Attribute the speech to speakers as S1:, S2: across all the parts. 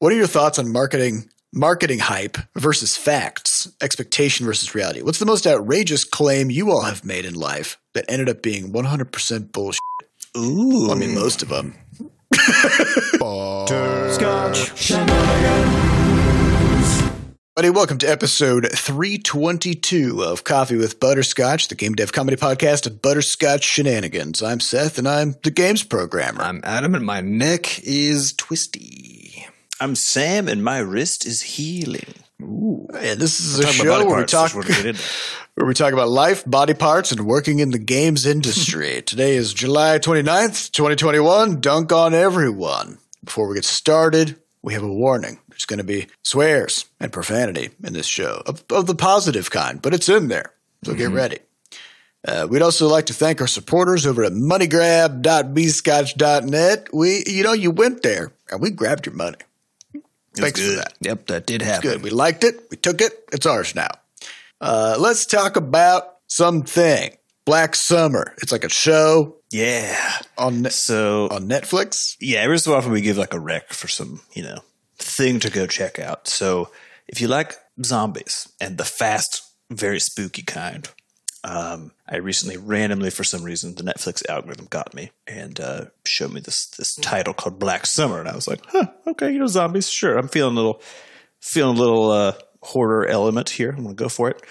S1: What are your thoughts on marketing marketing hype versus facts, expectation versus reality? What's the most outrageous claim you all have made in life that ended up being 100% bullshit?
S2: Ooh.
S1: I mean, most of them. Scotch shenanigans. Buddy, welcome to episode 322 of Coffee with Butterscotch, the game dev comedy podcast of Butterscotch Shenanigans. I'm Seth, and I'm the games programmer.
S3: I'm Adam, and my neck is twisty.
S2: I'm Sam, and my wrist is healing. Ooh.
S1: and this is
S2: We're
S1: a
S2: talking
S1: show
S2: about
S1: where we talk
S2: just wanna get into it.
S1: where we talk about life, body parts, and working in the games industry. Today is July 29th, 2021. Dunk on everyone. Before we get started, we have a warning. There's going to be swears and profanity in this show of, of the positive kind, but it's in there. So get ready. Uh, we'd also like to thank our supporters over at moneygrab.bscotch.net. We, you know, you went there and we grabbed your money. Thanks for that.
S3: Yep, that did happen.
S1: Good. We liked it. We took it. It's ours now. Uh, let's talk about something. Black Summer. It's like a show
S2: Yeah.
S1: on Ne-
S2: So,
S1: on Netflix.
S2: yeah, every so often we give like a rec for some, you know, thing to go check out. So, if you like zombies and the fast, very spooky kind, um, I recently randomly, for some reason, the Netflix algorithm got me and uh, showed me this this title called Black Summer, and I was like, huh, okay, you know, zombies, sure. I'm feeling a little, feeling a little uh, horror element here. I'm gonna go for it.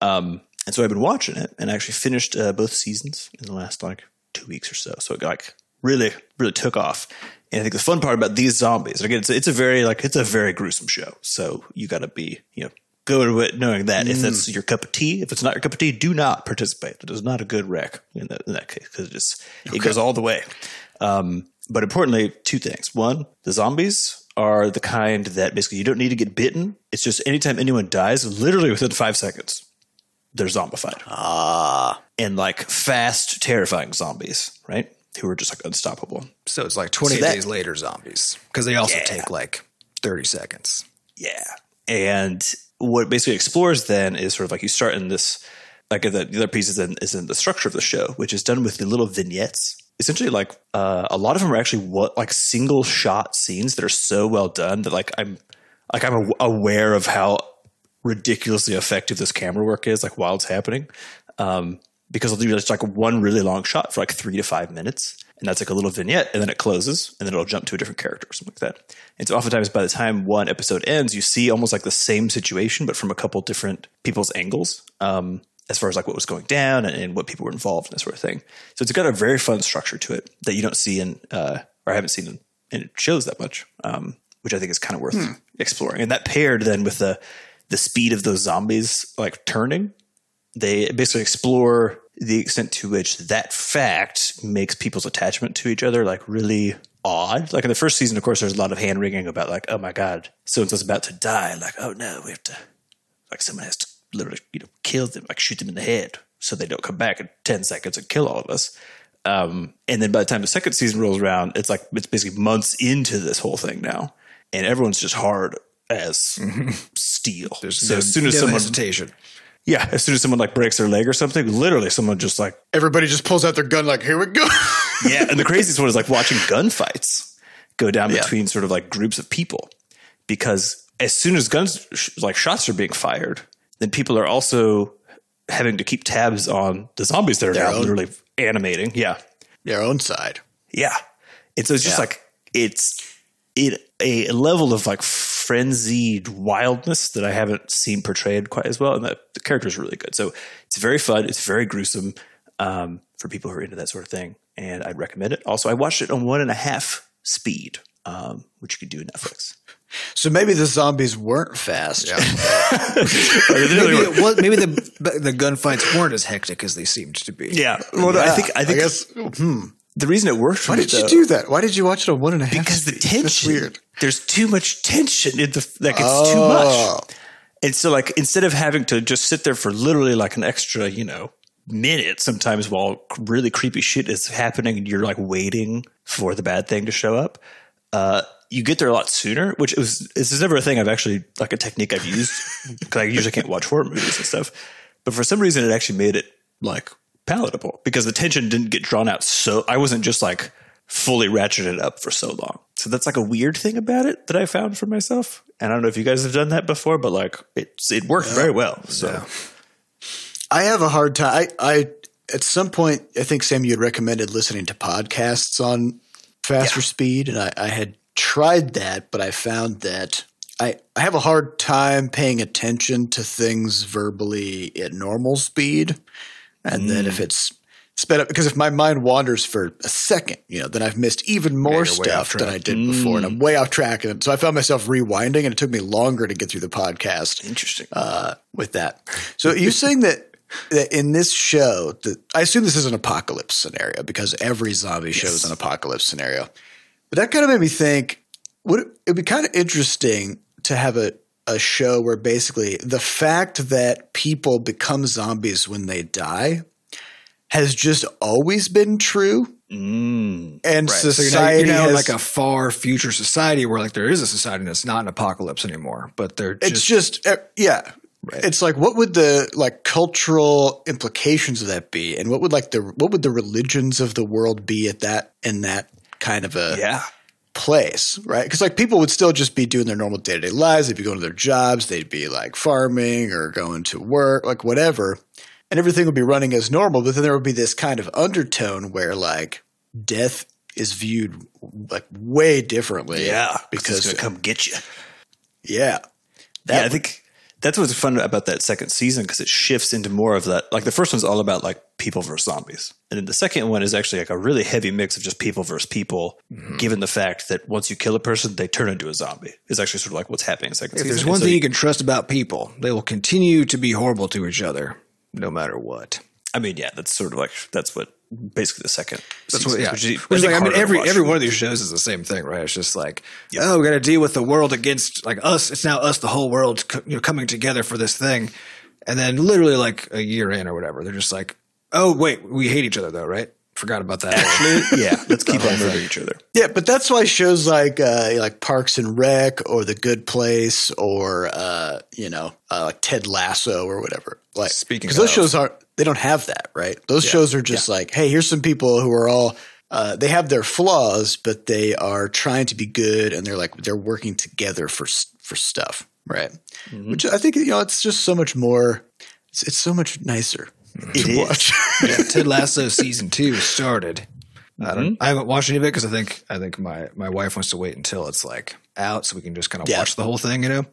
S2: Um, and so I've been watching it, and I actually finished uh, both seasons in the last like two weeks or so. So it got, like really, really took off. And I think the fun part about these zombies, again, it's, it's a very like it's a very gruesome show. So you got to be, you know, go to it knowing that if that's your cup of tea, if it's not your cup of tea, do not participate. It is not a good rec in that, in that case because it just it goes all the way. Um, but importantly, two things. One, the zombies are the kind that basically you don't need to get bitten. It's just anytime anyone dies, literally within five seconds, they're zombified.
S1: Ah,
S2: And like fast, terrifying zombies, right? Who are just like unstoppable.
S3: So it's like 28
S2: So that-
S3: days later zombies because they also
S2: Yeah.
S3: take like 30 seconds.
S2: Yeah. And what basically explores then is sort of like you start in this, like the, the other piece is in, is in the structure of the show, which is done with the little vignettes. Essentially, like uh, a lot of them are actually what like single shot scenes that are so well done that like I'm like I'm aware of how ridiculously effective this camera work is, like while it's happening. Um, because I'll do just like one really long shot for like three to five minutes, and that's like a little vignette, and then it closes, and then it'll jump to a different character or something like that. And so oftentimes by the time one episode ends, you see almost like the same situation, but from a couple different people's angles. Um, as far as like what was going down and, and what people were involved in, that sort of thing. So it's got a very fun structure to it that you don't see in, uh, or I haven't seen in, in shows that much, um, which I think is kind of worth exploring. And that paired then with the the speed of those zombies like turning, they basically explore the extent to which that fact makes people's attachment to each other like really odd. Like in the first season, of course, there's a lot of hand wringing about like, oh my god, so and so's about to die. Like, oh no, we have to like someone has to literally you know kill them, like shoot them in the head, so they don't come back in ten seconds and kill all of us. Um, and then by the time the second season rolls around, it's like it's basically months into this whole thing now, and everyone's just hard as steel. so
S3: No-
S2: as soon as
S3: no
S2: someone,
S3: hesitation.
S2: Yeah, as soon as someone like breaks their leg or something, literally someone just like
S1: everybody just pulls out their gun like, here we go.
S2: yeah. And the craziest one is like watching gunfights go down
S1: Yeah.
S2: between sort of like groups of people because as soon as guns like shots are being fired, then people are also having to keep tabs on the zombies that are
S1: Their
S2: now
S1: own-
S2: literally animating. Yeah,
S1: Their own side.
S2: yeah. And so it's just
S1: Yeah.
S2: like it's it a level of like frenzied wildness that I haven't seen portrayed quite as well, and the, the characters are really good. So it's very fun. It's very gruesome um, for people who are into that sort of thing, and I'd recommend it. Also, I watched it on one and a half speed, um, which you could do in Netflix.
S1: So maybe the zombies weren't fast.
S3: Maybe, was, maybe the the gunfights weren't as hectic as they seemed to be.
S2: Yeah, well, no, I think I think
S1: guess. Hmm.
S2: The reason it worked. For
S1: Why
S2: me,
S1: did you
S2: though-
S1: do that? Why did you watch it on one and a half?
S2: because the tension.
S1: That's weird.
S2: There's too much tension in the like it's too much.
S1: Oh.
S2: And so like instead of having to just sit there for literally like an extra, you know, minute sometimes while really creepy shit is happening and you're like waiting for the bad thing to show up, uh, you get there a lot sooner, which is this is never a thing I've actually like a technique I've used because I usually can't watch horror movies and stuff. But for some reason, it actually made it like palatable because the tension didn't get drawn out. So I wasn't just like fully ratcheted up for so long. So that's like a weird thing about it that I found for myself. And I don't know if you guys have done that before, but like it's it worked very well. So
S1: I have a hard time. I, I at some point, I think Sam, you had recommended listening to podcasts on faster
S2: Yeah.
S1: speed, and I, I had tried that, but I found that I I have a hard time paying attention to things verbally at normal speed, and then
S2: Mm.
S1: if it's sped up, because if my mind wanders for a second, you know, then I've missed even more
S3: you're way off
S1: stuff than. I did before, and I'm way off track. And so I found myself rewinding, and it took me longer to get through the podcast
S2: interesting.
S1: uh, with that. So you're saying that, that in this show, that I assume this is an apocalypse scenario because every zombie show is an apocalypse scenario. But that kind of made me think, would it would be kind of interesting to have a a show where basically the fact that people become zombies when they die has just always been true,
S2: Mm.
S1: and
S3: So you're
S1: society
S3: you're now
S1: has
S3: in like a far future society where like there is a society that's not an apocalypse anymore, but they're
S1: it's
S3: just,
S1: just, uh, yeah it's like what would the like cultural implications of that be and what would like the what would the religions of the world be at that in that kind of a
S2: Yeah.
S1: Place right because like people would still just be doing their normal day-to-day lives they'd be going to their jobs they'd be like farming or going to work like whatever and everything would be running as normal but then there would be this kind of undertone where like death is viewed like way differently
S2: Yeah.
S1: because
S2: it's gonna come get you.
S1: yeah
S2: yeah, I think that's what's fun about that second season because it shifts into more of that. Like the first one's all about like people versus zombies, and then the second one is actually like a really heavy mix of just people versus people. Mm-hmm. Given the fact that once you kill a person, they turn into a zombie, is actually sort of like what's happening. In second
S3: if
S2: season.
S3: there's one
S2: so
S3: thing you can trust about people, they will continue to be horrible to each other no matter what.
S2: I mean, yeah, that's sort of like that's what basically the second.
S3: That's
S2: season
S3: what,
S2: is,
S3: yeah.
S2: which is-
S3: Which is
S2: I
S3: like, I mean, every every one of these shows is the same thing, right? It's just like, oh, we got to deal with the world against like us. It's now us, the whole world, co- you know, coming together for this thing, and then literally like a year in or whatever, they're just like, oh, wait, we hate each other though, right? Forgot about that.
S2: Actually, yeah, let's keep on moving each other.
S1: Yeah, but that's why shows like uh, like Parks and Rec or The Good Place or uh, you know uh, like Ted Lasso or whatever. Like
S3: Speaking
S1: because those shows aren't they don't have that right. Those shows are just like, hey, here's some people who are all uh, they have their flaws, but they are trying to be good and they're like they're working together for for stuff, right?
S3: Mm-hmm.
S1: Which I think you know it's just so much more. It's, it's so much nicer
S2: It
S1: to
S2: is.
S1: watch.
S3: yeah, Ted Lasso season two started. I don't. Mm-hmm. I haven't watched any of it because I think I think my my wife wants to wait until it's like out so we can just kind of
S1: Yeah.
S3: watch the whole thing. You know.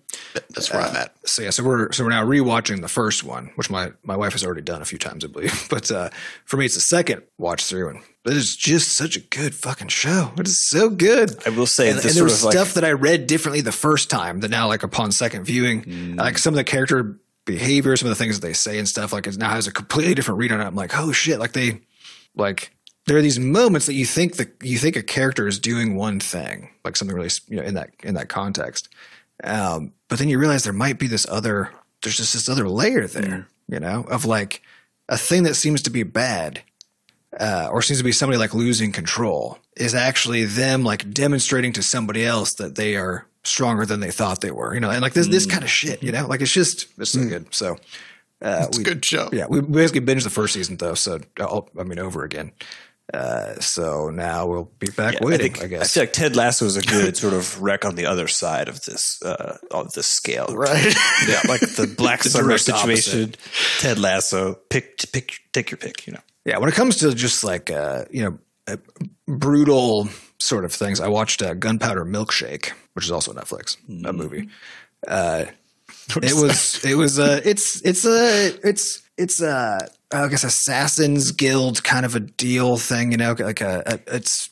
S1: That's where I'm uh, at.
S3: so yeah, so we're so we're now rewatching the first one, which my my wife has already done a few times, I believe. But uh, for me, it's the second watch through, and it is just such a good fucking show. It is so good.
S2: I will say
S3: And,
S2: this
S3: and there
S2: sort
S3: was
S2: of like
S3: stuff that I read differently the first time that now, like upon second viewing, mm. like some of the character behavior, some of the things that they say and stuff, like it now has a completely different read on it. I'm like, oh shit! Like they, like there are these moments that you think that you think a character is doing one thing, like something really, you know, in that in that context. Um, but then you realize there might be this other, there's just this other layer there, you know, of like a thing that seems to be bad, uh, or seems to be somebody like losing control is actually them like demonstrating to somebody else that they are stronger than they thought they were, you know, and like this, this kind of shit, you know, like it's just, it's so good. So, uh,
S1: It's a good show.
S3: yeah, we basically binged the first season though. So, I'll, I mean, over again. Uh, so now we'll be back
S2: Yeah, I
S3: waiting,
S2: think
S3: I,
S2: I
S3: guess.
S2: feel like Ted Lasso is a good sort of rec on the other side of this uh, of this scale,
S1: Right.
S2: Yeah, like the Black Summer
S3: direct
S2: situation. Ted Lasso, pick pick take your pick. You know,
S3: Yeah, when it comes to just like uh, you know uh, brutal sort of things, I watched uh, Gunpowder Milkshake, which is also Netflix a movie. Uh, it was it was uh, it's it's a it's it's a I guess Assassin's Guild kind of a deal thing, you know, like a, a it's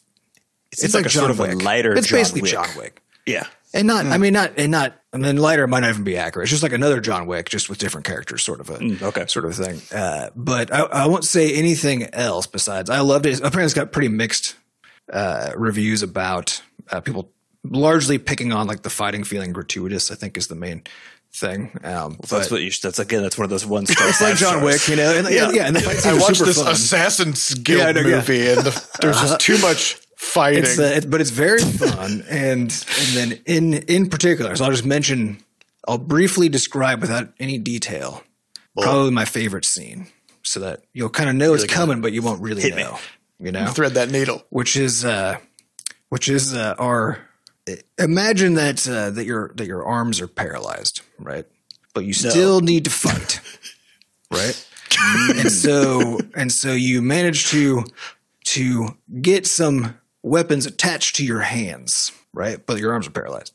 S2: it's,
S3: it's
S2: like,
S3: like,
S2: sort of a lighter.
S3: It's
S2: John
S3: basically
S2: Wick.
S3: John Wick.
S2: Yeah,
S3: And not, I mean, not, and not, I mean, lighter might not even be accurate. It's just like another John Wick, just with different characters, sort of a,
S2: okay.
S3: sort of thing. Uh, but I, I won't say anything else besides I loved it. Apparently, it's got pretty mixed uh, reviews about uh, people largely picking on like the fighting feeling gratuitous. I think is the main thing. Um,
S2: that's what you. That's again. That's one of those one star.
S3: it's like John Wick, you know, and yeah, yeah, and the fight
S1: I watched
S3: super
S1: this
S3: fun.
S1: Assassin's Guild
S3: Yeah, I know, yeah.
S1: movie, and the, there's just too much fighting.
S3: It's, uh, it, but it's very fun, and and then in in particular, so I'll just mention, I'll briefly describe without any detail, probably my favorite scene, so that you'll kind of know it's coming, but you won't really
S2: Hit me.
S3: know. you know,
S1: Thread that needle.
S3: which is uh, which is uh, our imagine that uh, that your that your arms are paralyzed, right? But you still need to fight, right? and so and so you manage to to get some weapons attached to your hands, right? But your arms are paralyzed.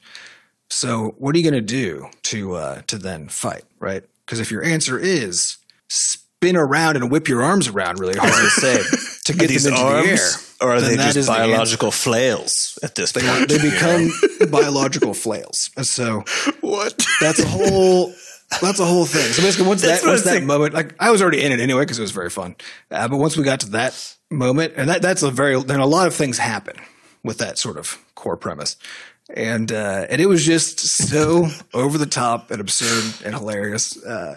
S3: So what are you going to do to uh, to then fight, right? Because if your answer is spin around and whip your arms around really hard to
S2: say,
S3: to get
S2: these
S3: them into
S2: arms,
S3: the air,
S2: or are they just
S3: is the
S2: biological flails at this
S3: They,
S2: point?
S3: they become biological flails. So
S1: What?
S3: that's a whole that's a whole thing. So basically, once
S2: That's
S3: that once that moment, like I was already in it anyway because it was very fun. Uh, but once we got to that moment, and that that's a very then a lot of things happen with that sort of core premise. And uh, and it was just so over the top and absurd and hilarious. Uh,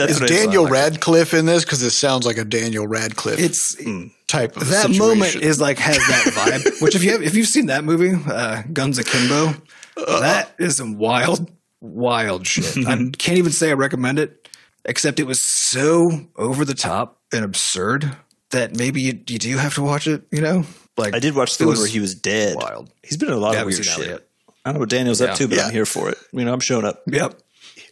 S2: That's
S1: Is
S2: what I saw.
S1: Daniel Radcliffe in this? Because it sounds like a Daniel Radcliffe
S3: it's hmm.
S1: type of
S3: that
S1: situation.
S3: moment is like has that vibe. Which if you have if you've seen that movie, uh, Guns Akimbo, uh. that is some wild, wild shit. I mm-hmm. can't even say I recommend it, except it was so over the top and absurd that maybe you, you do have to watch it. You know, like
S2: I did watch the one where he was dead.
S3: wild.
S2: He's been in a lot
S3: Yeah,
S2: of weird
S3: seen
S2: shit. I don't know what Daniel's
S3: Yeah.
S2: up to, but
S1: Yeah.
S2: I'm here for it. You know, I'm showing up.
S3: Yep.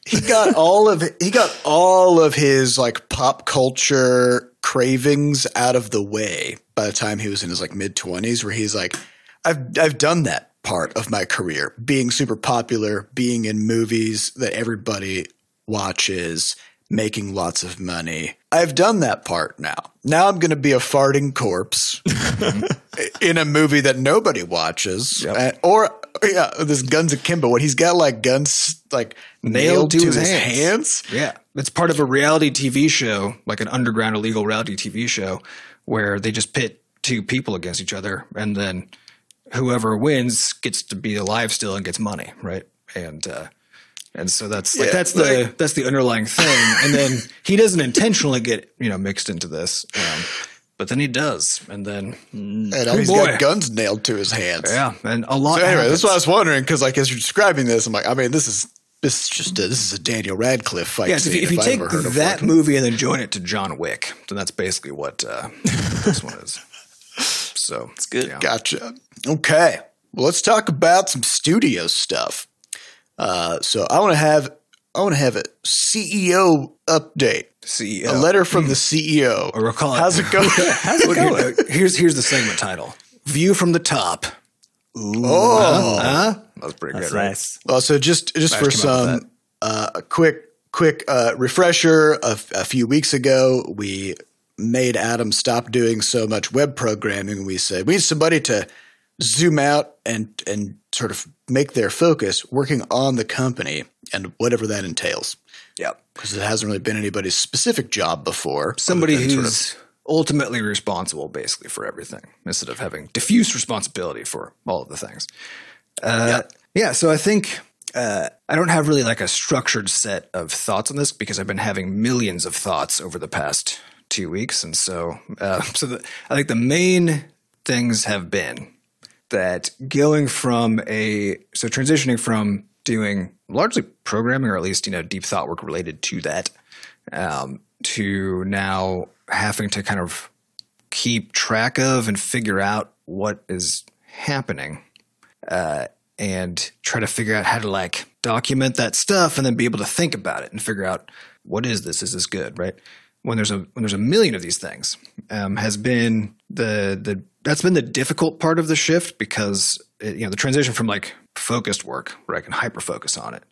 S1: He got all of he got all of his like pop culture cravings out of the way by the time he was in his like mid 20s where he's like I've I've done that part of my career being super popular being in movies that everybody watches making lots of money. I've done that part now. Now I'm going to be a farting corpse in a movie that nobody watches. Uh, or yeah this guns akimbo when he's got like guns like nailed, to, his, hands.
S3: Yeah, it's part of a reality TV show, like an underground illegal reality TV show, where they just pit two people against each other, and then whoever wins gets to be alive still and gets money, right? And uh, and so that's like
S1: Yeah,
S3: that's the
S1: like-
S3: that's the underlying thing. And then he doesn't intentionally get you know mixed into this, um, but then he does, and then
S1: And now
S3: Oh,
S1: he's
S3: boy.
S1: got guns nailed to his hands.
S3: yeah, and a lot.
S1: So anyway,
S3: happens.
S1: that's what I was wondering because, like, as you're describing this, I'm like, I mean, this is this is just a, this is a Daniel Radcliffe fight.
S3: Yes, if you,
S1: scene
S3: if you
S1: I've
S3: take
S1: heard
S3: that
S1: one.
S3: movie and then join it to John Wick, then that's basically what uh, this one is. So it's
S2: good.
S3: Yeah.
S1: Gotcha. Okay, well, let's talk about some studio stuff. Uh, so I want to have I want to have a CEO update.
S3: CEO.
S1: A letter from the CEO.
S3: Or we'll call it-
S1: How's it going?
S3: How's it going? Here's here's the segment title: View from the top.
S1: oh,
S3: Huh? That was pretty
S2: That's
S3: good. right?
S2: nice.
S1: Well, so just just
S3: Glad
S1: for
S3: you came up with
S1: some uh, a quick quick uh, refresher, a, f- a few weeks ago we made Adam stop doing so much web programming. We said we need somebody to zoom out and and sort of make their focus working on the company and whatever that entails,
S3: Yep.
S1: because it hasn't really been anybody's specific job before.
S3: Somebody who's
S1: sort of-
S3: ultimately responsible, basically, for everything, instead of having diffuse responsibility for all of the things. Uh, yeah. So I think uh, I don't have really like a structured set of thoughts on this because I've been having millions of thoughts over the past two weeks, and so uh, so the, I think the main things have been that going from a so transitioning from doing largely programming or at least you know deep thought work related to that um, to now having to kind of keep track of and figure out what is happening uh, and try to figure out how to like document that stuff and then be able to think about it and figure out what is this? Is this good? Right? When there's a when there's a million of these things um, has been the the that's been the difficult part of the shift because it, you know the transition from like focused work where I can hyper focus on it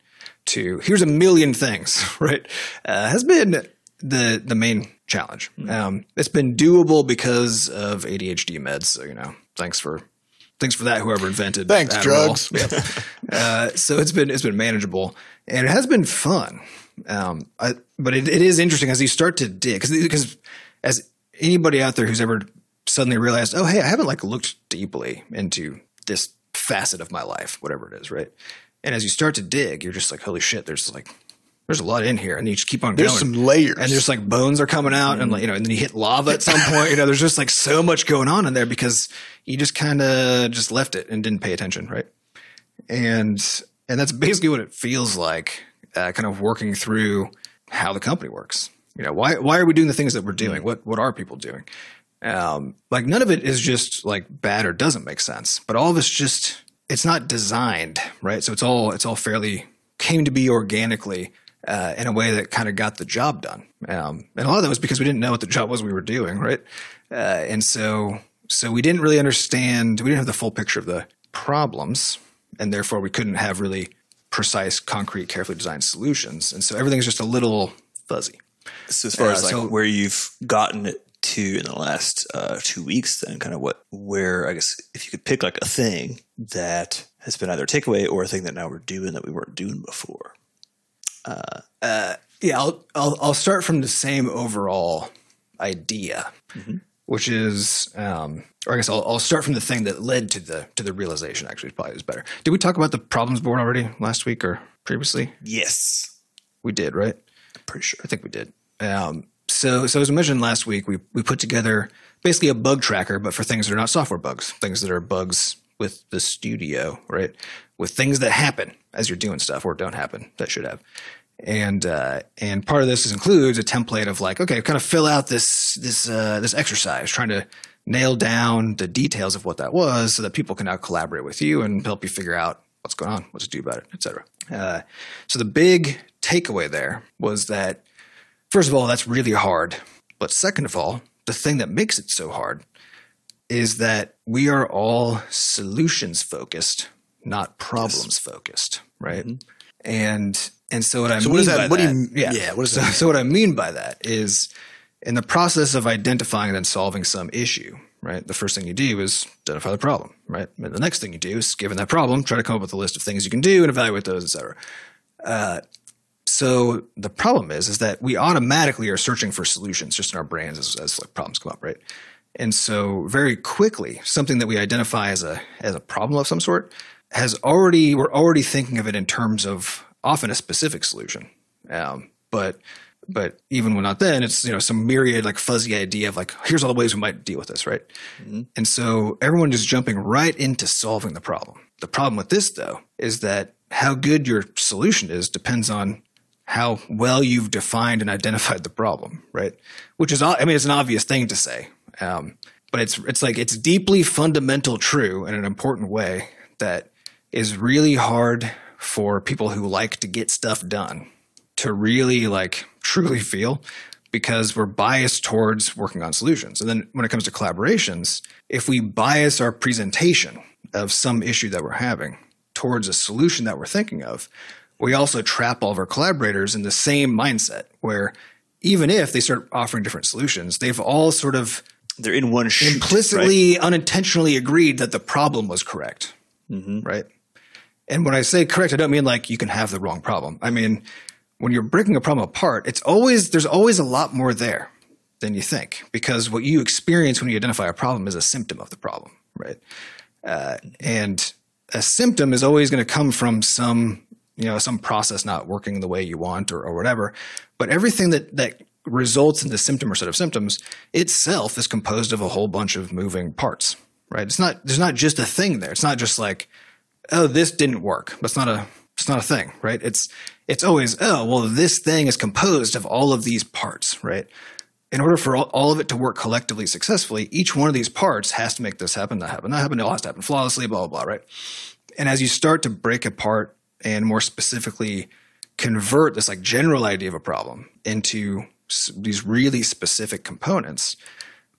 S3: to here's a million things right uh, has been the the main challenge. Um, it's been doable because of ADHD meds. So you know, thanks for thanks for that. Whoever invented
S1: Thanks,
S3: Adderall.
S1: drugs.
S3: Yep. uh, so it's been it's been manageable and it has been fun. Um, I, but it, it is interesting as you start to dig because as anybody out there who's ever suddenly realized, oh hey, I haven't like looked deeply into this facet of my life, whatever it is, right? And as you start to dig, you're just like, holy shit, there's like there's a lot in here, and you just keep on
S1: There's
S3: going.
S1: some layers.
S3: and there's like bones are coming out, and like you know, and then you hit lava at some point. You know, there's just like so much going on in there because you just kind of just left it and didn't pay attention, right? And and that's basically what it feels like, uh, kind of working through how the company works. You know, why why are we doing the things that we're doing? What what are people doing? Um, like none of it is just like bad or doesn't make sense, but all of it's just it's not designed right. So it's all it's all fairly came to be organically uh, in a way that kind of got the job done. Um, and a lot of that was because we didn't know what the job was we were doing, right? Uh, and so so we didn't really understand. We didn't have the full picture of the problems, and therefore we couldn't have really precise, concrete, carefully designed solutions. And so everything's just a little fuzzy.
S2: So as far
S3: Uh,
S2: as like
S3: so-
S2: where you've gotten it to in the last uh, two weeks, then kind of what where I guess if you could pick like a thing that has been either a takeaway or a thing that now we're doing that we weren't doing before.
S3: Yeah, I'll, I'll I'll start from the same overall idea, which is, um, or I guess I'll, I'll start from the thing that led to the to the realization. Actually, probably is better. Did we talk about the problems board already last week or previously?
S2: Yes,
S3: We did, right?
S2: I'm pretty sure.
S3: I think we did. Um, so, so as I mentioned last week, we we put together basically a bug tracker, but for things that are not software bugs, things that are bugs with the studio, right? With things that happen as you're doing stuff or don't happen that should have. And uh, and part of this includes a template of like, okay, kind of fill out this this uh, this exercise, trying to nail down the details of what that was, so that people can now collaborate with you and help you figure out what's going on, what to do about it, etc. Uh, so the big takeaway there was that First of all, that's really hard. But second of all, the thing that makes it so hard is that we are all solutions focused, not problems focused, right? Mm-hmm. And and so what I
S1: So
S3: mean
S1: what does that-
S3: by
S1: what do you-
S3: yeah,
S1: yeah, what
S3: so,
S1: that
S3: so what I mean by that is in the process of identifying and then solving some issue, right? The first thing you do is identify the problem, right? And the next thing you do is, given that problem, try to come up with a list of things you can do and evaluate those, et cetera. Uh, So the problem is, is that we automatically are searching for solutions just in our brains as, as like problems come up, right? And so very quickly, something that we identify as a as a problem of some sort has already we're already thinking of it in terms of often a specific solution. Um, but but even when not then, it's you know some myriad like fuzzy idea of like here's all the ways we might deal with this, right? And so everyone is jumping right into solving the problem. The problem with this though is that how good your solution is depends on how well you've defined and identified the problem, right? Which is, I mean, it's an obvious thing to say, um, but it's it's like it's deeply fundamental true in an important way that is really hard for people who like to get stuff done to really like truly feel because we're biased towards working on solutions. And then when it comes to collaborations, if we bias our presentation of some issue that we're having towards a solution that we're thinking of, we also trap all of our collaborators in the same mindset where even if they start offering different solutions, they've all sort of
S2: They're in one shoot, right?
S3: implicitly, unintentionally agreed that the problem was correct. Right. And when I say correct, I don't mean like you can have the wrong problem. I mean, when you're breaking a problem apart, it's always, there's always a lot more there than you think because what you experience when you identify a problem is a symptom of the problem. Right. Uh, and a symptom is always going to come from some, you know, some process not working the way you want or, or whatever. But everything that, that results in the symptom or set of symptoms itself is composed of a whole bunch of moving parts, right? It's not, there's not just a thing there. It's not just like, oh, this didn't work. That's not a, it's not a thing, right? It's, it's always, oh, well, this thing is composed of all of these parts, right? In order for all, all of it to work collectively successfully, each one of these parts has to make this happen, that happen, that happen. It all has to happen flawlessly, blah, blah, blah, right? And as you start to break apart and more specifically convert this like general idea of a problem into these really specific components,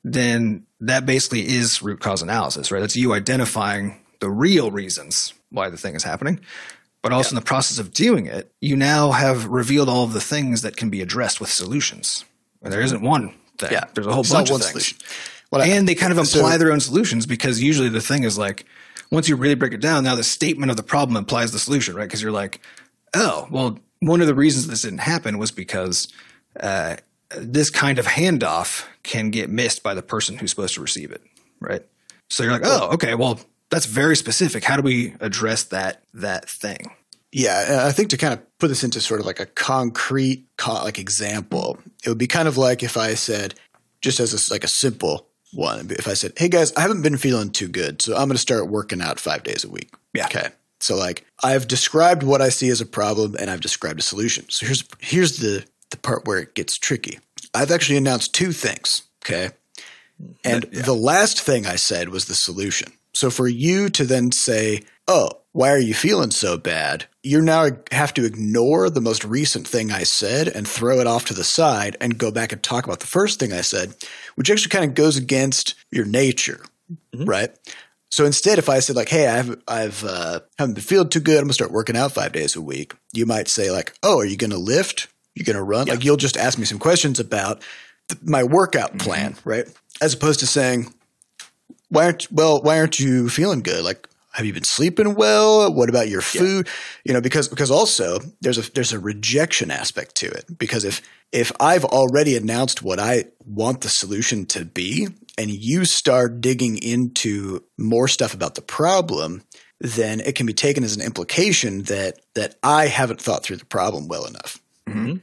S3: then that basically is root cause analysis, right? That's you identifying the real reasons why the thing is happening. But also in the process of doing it, you now have revealed all of the things that can be addressed with solutions. And there isn't one thing.
S1: Yeah.
S3: There's a whole
S1: It's
S3: bunch of things
S1: solution. I-
S3: and they kind of
S1: so-
S3: their own solutions because usually the thing is like once you really break it down now the statement of the problem implies the solution right? Because you're like oh well one of the reasons this didn't happen was because uh, this kind of handoff can get missed by the person who's supposed to receive it right? So you're like oh okay well that's very specific. How do we address that that thing?
S1: Yeah, I think to kind of put this into sort of like a concrete co- like example, it would be kind of like if I said, just as a, like a simple one, if I said, "Hey guys, I haven't been feeling too good, so I'm going to start working out five days a week."
S3: Yeah.
S1: Okay. So like I've described what I see as a problem, and I've described a solution. So here's here's the the part where it gets tricky. I've actually announced two things. Okay. And the last thing I said was the solution. So for you to then say, oh, why are you feeling so bad? You now have to ignore the most recent thing I said and throw it off to the side and go back and talk about the first thing I said, which actually kind of goes against your nature, right? So instead, if I said like, "Hey, I've I've uh, haven't been feeling too good. I'm gonna start working out five days a week," you might say like, "Oh, are you gonna lift? You're gonna run?" Like you'll just ask me some questions about th- my workout plan, right? As opposed to saying, "Why aren't well? Why aren't you feeling good? Like, have you been sleeping well? What about your food? You know, because because also there's a there's a rejection aspect to it. Because if if I've already announced what I want the solution to be, and you start digging into more stuff about the problem, then it can be taken as an implication that that I haven't thought through the problem well enough. Mm-hmm.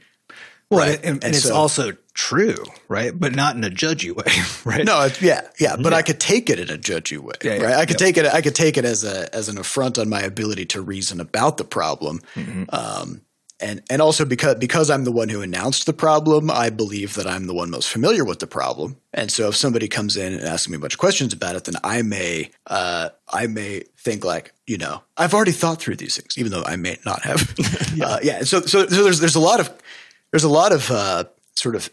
S3: Well,
S1: Right.
S3: and, and,
S1: And
S3: it's
S1: so-
S3: also true, right? But not in a judgy way, right?
S1: No, it's, yeah, yeah, but I could take it in a judgy way,
S3: Yeah, yeah,
S1: right? I could take it. I could take it as a as an affront on my ability to reason about the problem,
S3: Mm-hmm.
S1: um, and and also because because I'm the one who announced the problem, I believe that I'm the one most familiar with the problem, and so if somebody comes in and asks me a bunch of questions about it, then I may uh, I may think like you know I've already thought through these things, even though I may not have. yeah. Uh, yeah. So so so there's there's a lot of there's a lot of uh, sort of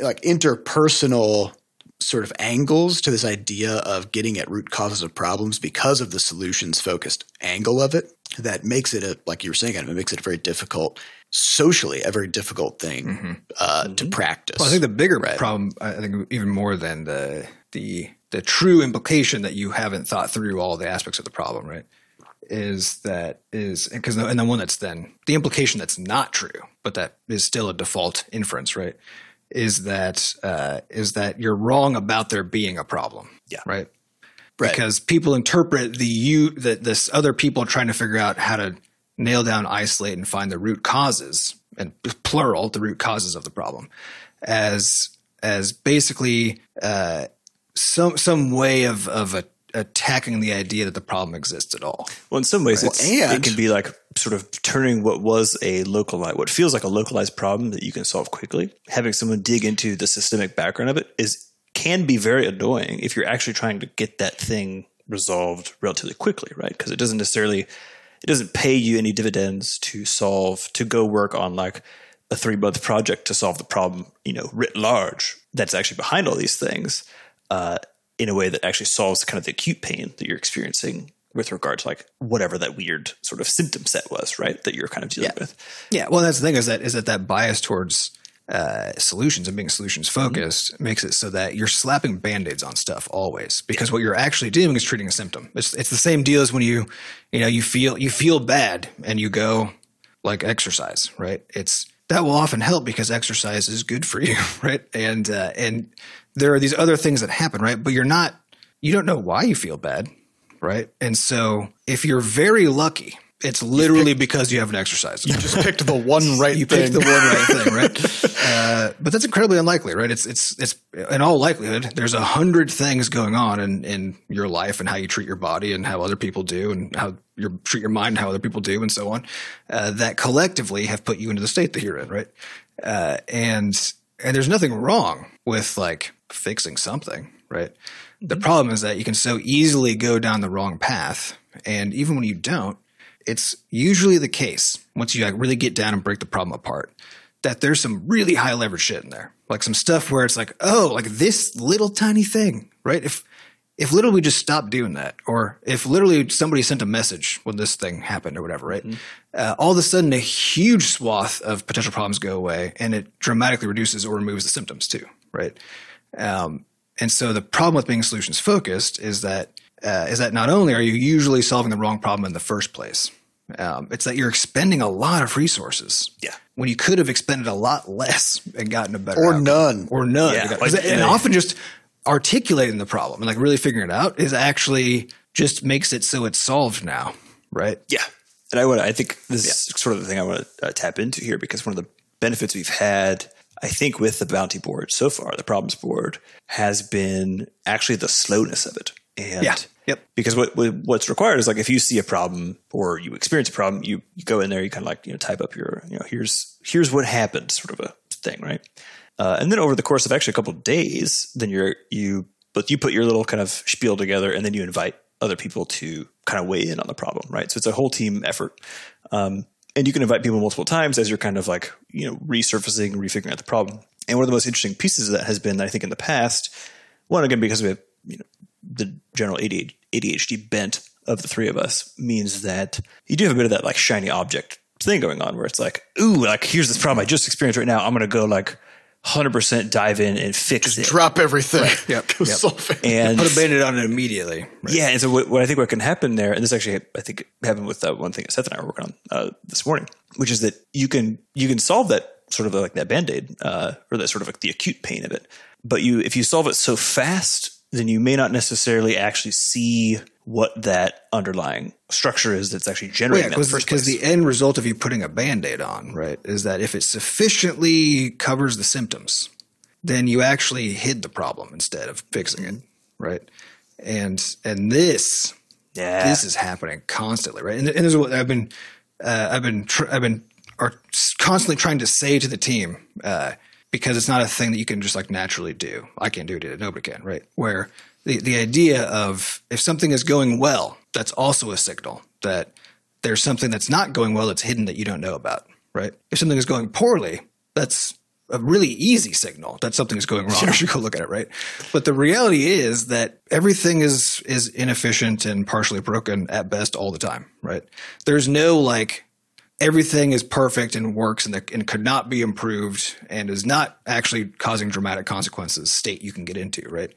S1: like interpersonal sort of angles to this idea of getting at root causes of problems because of the solutions focused angle of it that makes it a like you were saying it makes it a very difficult socially a very difficult thing uh, to practice
S3: Well, I think the bigger
S1: Right.
S3: problem, I think, even more than the the the true implication that you haven't thought through all the aspects of the problem, right? Is that is because and the one that's then the implication that's not true, but that is still a default inference, right? Is that uh, is that you're wrong about there being a problem?
S2: Yeah.
S3: right.
S1: Right.
S3: Because people interpret the you that this other people trying to figure out how to nail down, isolate, and find the root causes and plural the root causes of the problem as as basically uh, some some way of of a, attacking the idea that the problem exists at all.
S2: Well, in some ways, it's,
S1: and-
S2: it can be like sort of turning what was a localized, what feels like a localized problem that you can solve quickly. Having someone dig into the systemic background of it is can be very annoying if you're actually trying to get that thing resolved relatively quickly, right? Because it doesn't necessarily, it doesn't pay you any dividends to solve to go work on like a three month project to solve the problem, you know, writ large. That's actually behind all these things. Uh, in a way that actually solves kind of the acute pain that you're experiencing with regard to like whatever that weird sort of symptom set was, right? That you're kind of dealing
S1: Yeah.
S2: with.
S3: Yeah, well, that's the thing is that is that that bias towards uh, solutions and being solutions focused makes it so that you're slapping band-aids on stuff always because what you're actually doing is treating a symptom. It's it's the same deal as when you you know you feel you feel bad and you go like exercise, right? It's that will often help because exercise is good for you, right? And uh, and there are these other things that happen, right? But you're not you don't know why you feel bad, right? And so if you're very lucky, it's literally because you haven't exercised. You
S1: just picked the one right
S3: you
S1: thing
S3: picked the one right thing, right? Uh, but that's incredibly unlikely, right? It's it's it's in all likelihood, there's a hundred things going on in in your life and how you treat your body and how other people do and how you treat your mind and how other people do and so on uh, that collectively have put you into the state that you're in, right? Uh, and and there's nothing wrong with like fixing something, right? The problem is that you can so easily go down the wrong path, and even when you don't, it's usually the case once you like really get down and break the problem apart that there's some really high leverage shit in there, like some stuff where it's like, oh, like this little tiny thing, right? If if literally we just stopped doing that, or if literally somebody sent a message when this thing happened or whatever, right? Uh, all of a sudden, a huge swath of potential problems go away, and it dramatically reduces or removes the symptoms too, right? Um, and so the problem with being solutions focused is that uh, is that not only are you usually solving the wrong problem in the first place, um, it's that you're expending a lot of resources.
S2: Yeah.
S3: When you could have expended a lot less and gotten a better
S1: or
S3: outcome.
S1: none.
S3: or none.
S2: Yeah,
S3: Because-
S2: like-
S3: and
S2: yeah.
S3: often just articulating the problem and like really figuring it out is actually just makes it so it's solved now, right?
S2: Yeah. And I want I think this is sort of the thing I want to uh, tap into here because one of the benefits we've had, I think, with the bounty board so far, the problems board, has been actually the slowness of it. And
S3: Yeah. Yep.
S2: because what, what what's required is like if you see a problem or you experience a problem, you, you go in there, you kind of like you know type up your you know here's here's what happened, sort of a thing, right? Uh, and then over the course of actually a couple of days, then you're you but you put your little kind of spiel together, and then you invite other people to kind of weigh in on the problem, right? So it's a whole team effort. Um, and you can invite people multiple times as you're kind of like, you know, resurfacing, refiguring out the problem. And one of the most interesting pieces of that has been, I think, in the past, one again because of you know the general ADHD bent of the three of us means that you do have a bit of that like shiny object thing going on where it's like, ooh, like here's this problem I just experienced right now. I'm going to go like 100% dive in and fix
S1: Just
S2: it.
S1: drop everything.
S3: Yep.
S1: Go
S3: Yep.
S1: solve it.
S2: and
S3: Put a band-aid on it immediately. Right.
S2: yeah, and so what, what I think what can happen there, and this actually I think happened with that one thing that Seth and I were working on uh, this morning, which is that you can you can solve that sort of like that band aid uh, or that sort of like the acute pain of it, but you if you solve it so fast, then you may not necessarily actually see what that underlying structure is that's actually
S3: Well,
S2: generating
S3: yeah,
S2: that in the first
S3: because the end result of you putting a band-aid on, right, is that if it sufficiently covers the symptoms, then you actually hid the problem instead of fixing it, right? And and this
S2: yeah,
S3: this is happening constantly, right? And, and this is what I've been uh, I've been tr- I've been are constantly trying to say to the team uh, because it's not a thing that you can just like naturally do. I can't do it; nobody can, right? Where the the idea of if something is going well, that's also a signal that there's something that's not going well that's hidden that you don't know about, right? If something is going poorly, that's a really easy signal that something is going wrong. You should go look at it, right? But the reality is that everything is is inefficient and partially broken at best all the time, right? There's no like everything is perfect and works and, the, and could not be improved and is not actually causing dramatic consequences state you can get into, right?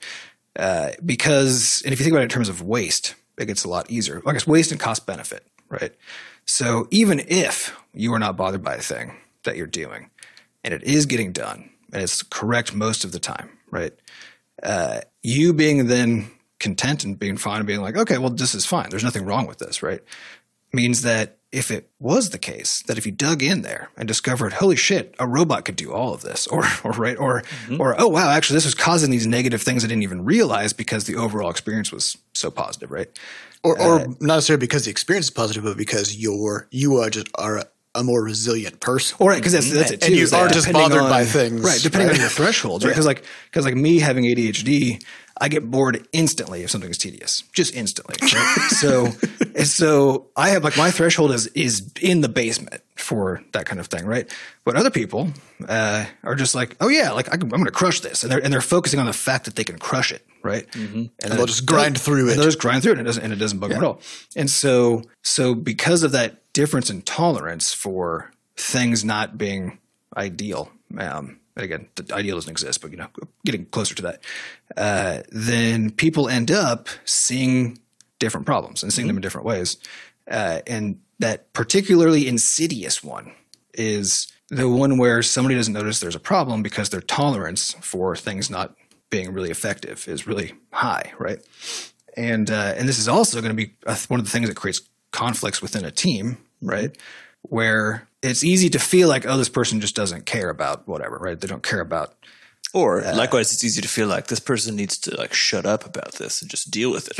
S3: Uh, because, and if you think about it in terms of waste, it gets a lot easier. I guess waste and cost benefit, right? So even if you are not bothered by a thing that you're doing and it is getting done and it's correct most of the time, right? Uh, you being then content and being fine and being like, okay, well, this is fine. There's nothing wrong with this, right? Means that if it was the case that if you dug in there and discovered, holy shit, a robot could do all of this, or or right, or mm-hmm. or oh wow, actually this was causing these negative things I didn't even realize because the overall experience was so positive, right?
S1: Or, or uh, not necessarily because the experience is positive, but because you're you are just are a, more resilient person.
S3: Or right. because that's that's it too.
S1: And you are just bothered
S3: on-
S1: by things,
S3: right? Depending
S1: right?
S3: on your thresholds, right? Because like because like me having ADHD, I get bored instantly if something is tedious, just instantly. Right? so and so I have like my threshold is is in the basement for that kind of thing, right? But other people uh, are just like, oh yeah, like I, am going to crush this, and they're and they're focusing on the fact that they can crush it, right? Mm-hmm. And,
S1: they'll just grind through
S3: and
S1: it.
S3: They'll just grind through it, and it doesn't and it doesn't bug them at all. And so so because of that difference in tolerance for things not being ideal. Um, and again, the ideal doesn't exist, but you know, getting closer to that, uh, then people end up seeing different problems and seeing them in different ways. Uh, and that particularly insidious one is the one where somebody doesn't notice there's a problem because their tolerance for things not being really effective is really high, right? And uh, and this is also going to be a, one of the things that creates conflicts within a team, right? Where it's easy to feel like, oh, this person just doesn't care about whatever, right? They don't care about
S2: Or uh, likewise, it's easy to feel like this person needs to like shut up about this and just deal with it.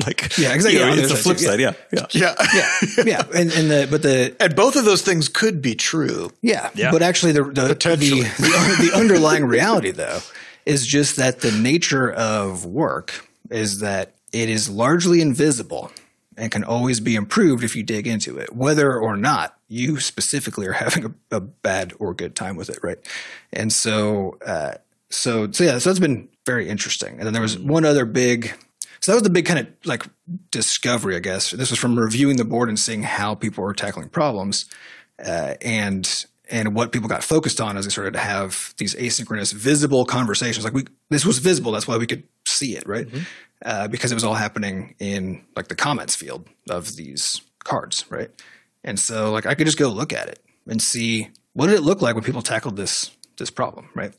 S2: like
S3: Yeah, exactly.
S2: you know,
S3: Yeah,
S2: it's the flip
S3: that too.
S2: side. Yeah, yeah.
S1: Yeah.
S3: yeah, and and the but the
S1: and both of those things could be true.
S3: yeah,
S2: Yeah.
S3: but actually the the the,
S1: Potentially.
S3: the, the underlying reality though is just that the nature of work is that it is largely invisible and can always be improved if you dig into it, whether or not you specifically are having a, a bad or good time with it, right? And so, uh, so, so yeah, so that's been very interesting. And then there was one other big, so that was the big kind of like discovery, I guess. This was from reviewing the board and seeing how people were tackling problems, uh, and and what people got focused on as they started to have these asynchronous, visible conversations. Like we, this was visible. That's why we could see it, right? Uh, because it was all happening in like the comments field of these cards, right? And so, like, I could just go look at it and see what did it look like when people tackled this this problem, right?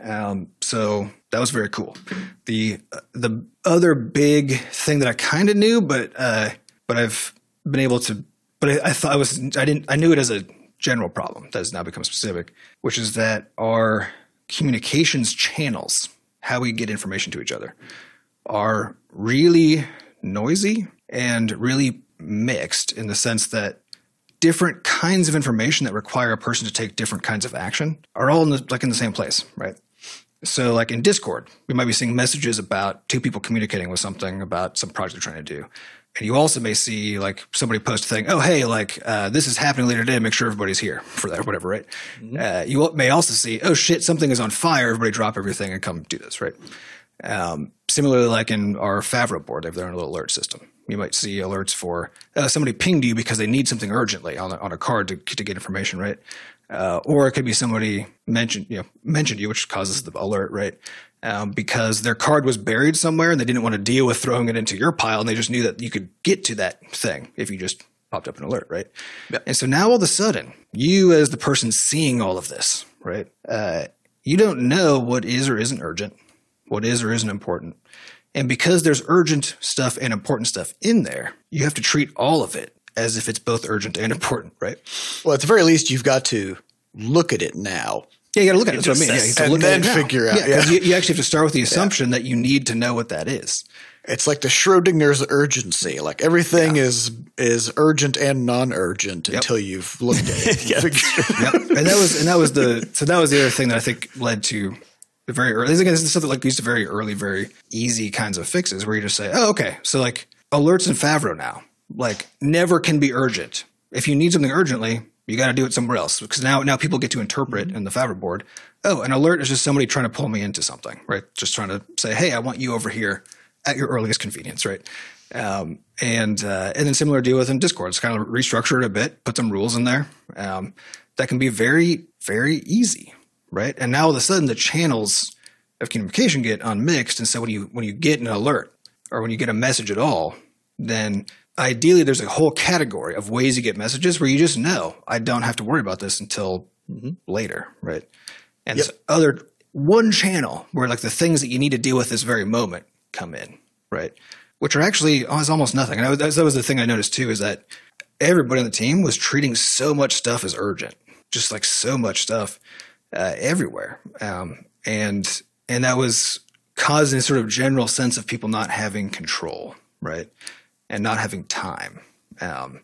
S3: Um, so that was very cool. The the other big thing that I kind of knew, but uh, but I've been able to, but I, I thought I was I didn't I knew it as a general problem that has now become specific, which is that our communications channels, how we get information to each other, are really noisy and really mixed in the sense that different kinds of information that require a person to take different kinds of action are all in the, like in the same place, right? So, like in Discord, we might be seeing messages about two people communicating with something about some project they're trying to do. And you also may see like somebody post a thing, oh, hey, like uh, this is happening later today. Make sure everybody's here for that or whatever, right? Uh, you may also see, oh, shit, something is on fire. Everybody drop everything and come do this, right? Um, similarly, like in our Favro board, they have their own little alert system. You might see alerts for uh, somebody pinged you because they need something urgently on a, on a card to, to get information, right? Uh, or it could be somebody mentioned you know mentioned you, which causes the alert, right? Um, because their card was buried somewhere and they didn't want to deal with throwing it into your pile, and they just knew that you could get to that thing if you just popped up an alert, right?
S2: Yep.
S3: And so now all of a sudden, you as the person seeing all of this, right? Uh, you don't know what is or isn't urgent, what is or isn't important. And because there's urgent stuff and important stuff in there, you have to treat all of it as if it's both urgent and important, right?
S1: Well, at the very least, you've got to look at it now.
S3: Yeah, you got to look at it. That's what I mean. Yeah, you have to
S1: And
S3: look
S1: then
S3: at it now.
S1: figure out,
S3: Yeah, 'cause
S1: yeah.
S3: you, you actually have to start with the assumption that you need to know what that is.
S1: It's like the Schrodinger's urgency. Like everything is is urgent and non-urgent until you've looked at it.
S2: Yeah.
S3: Yep. and that was and that was the so that was the other thing that I think led to the very early. Again, this is something like these very early, very easy kinds of fixes where you just say, "Oh, okay." So like alerts in Favro now, like never can be urgent. If you need something urgently, you got to do it somewhere else because now now people get to interpret in the Favro board. Oh, an alert is just somebody trying to pull me into something, right? Just trying to say, "Hey, I want you over here at your earliest convenience," right? Um, and uh, and then similar deal with in Discord. It's kind of restructure it a bit, put some rules in there. Um, that can be very very easy, right? And now all of a sudden the channels of communication get unmixed, and so when you when you get an alert or when you get a message at all, then ideally there's a whole category of ways you get messages where you just know I don't have to worry about this until later, right? And
S1: Yep.
S3: this other one channel where like the things that you need to deal with this very moment come in, right? Which are actually oh, it's almost nothing. And I was, that was the thing I noticed too is that everybody on the team was treating so much stuff as urgent, just like so much stuff uh, everywhere, um, and and that was causing a sort of general sense of people not having control, right, and not having time. Um,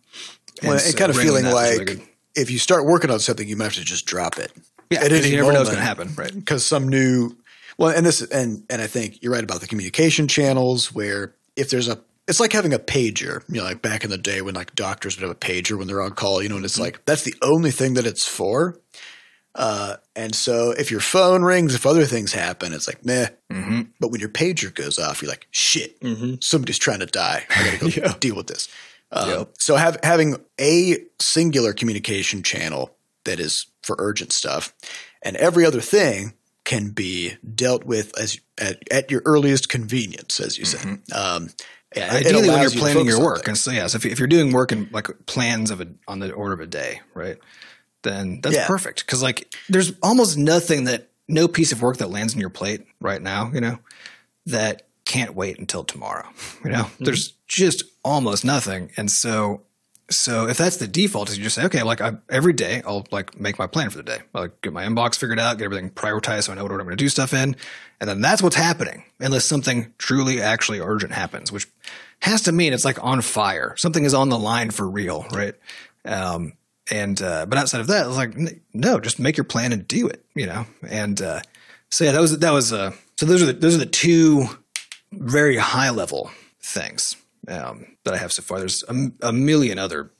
S1: Well, kind of feeling like
S3: really
S1: if you start working on something, you might have to just drop it.
S3: yeah,
S1: at any
S3: you never know what's going to happen, right?
S1: because some new well and this and and i think you're right about the communication channels where if there's a it's like having a pager you know like back in the day when like doctors would have a pager when they're on call you know and it's like that's the only thing that it's for uh, and so if your phone rings if other things happen it's like meh
S3: Mm-hmm.
S1: but when your pager goes off you're like shit
S2: Mm-hmm.
S1: somebody's trying to die i gotta go deal with this um,
S2: Yep.
S1: so have, having a singular communication channel that is for urgent stuff and every other thing can be dealt with as at, at your earliest convenience as you say um, yeah,
S3: Ideally, when you're planning
S1: focus
S3: your work, and so yes, if, if you're doing work and like plans of a on the order of a day, right? Then that's
S1: Yeah.
S3: perfect because like there's almost nothing that no piece of work that lands on your plate right now, you know, that can't wait until tomorrow. You know,
S1: Mm-hmm.
S3: there's just almost nothing, and so so if that's the default, is you just say, okay, like I, every day I'll like make my plan for the day. I'll like, get my inbox figured out, get everything prioritized, so I know what I'm going to do stuff in, and then that's what's happening, unless something truly actually urgent happens, which has to mean it's like on fire. Something is on the line for real, right? Um, and uh, but outside of that, it's like no, just make your plan and do it, you know. And uh, so yeah, that was that was uh, so those are the, those are the two very high level things um, that I have so far. There's a, a million other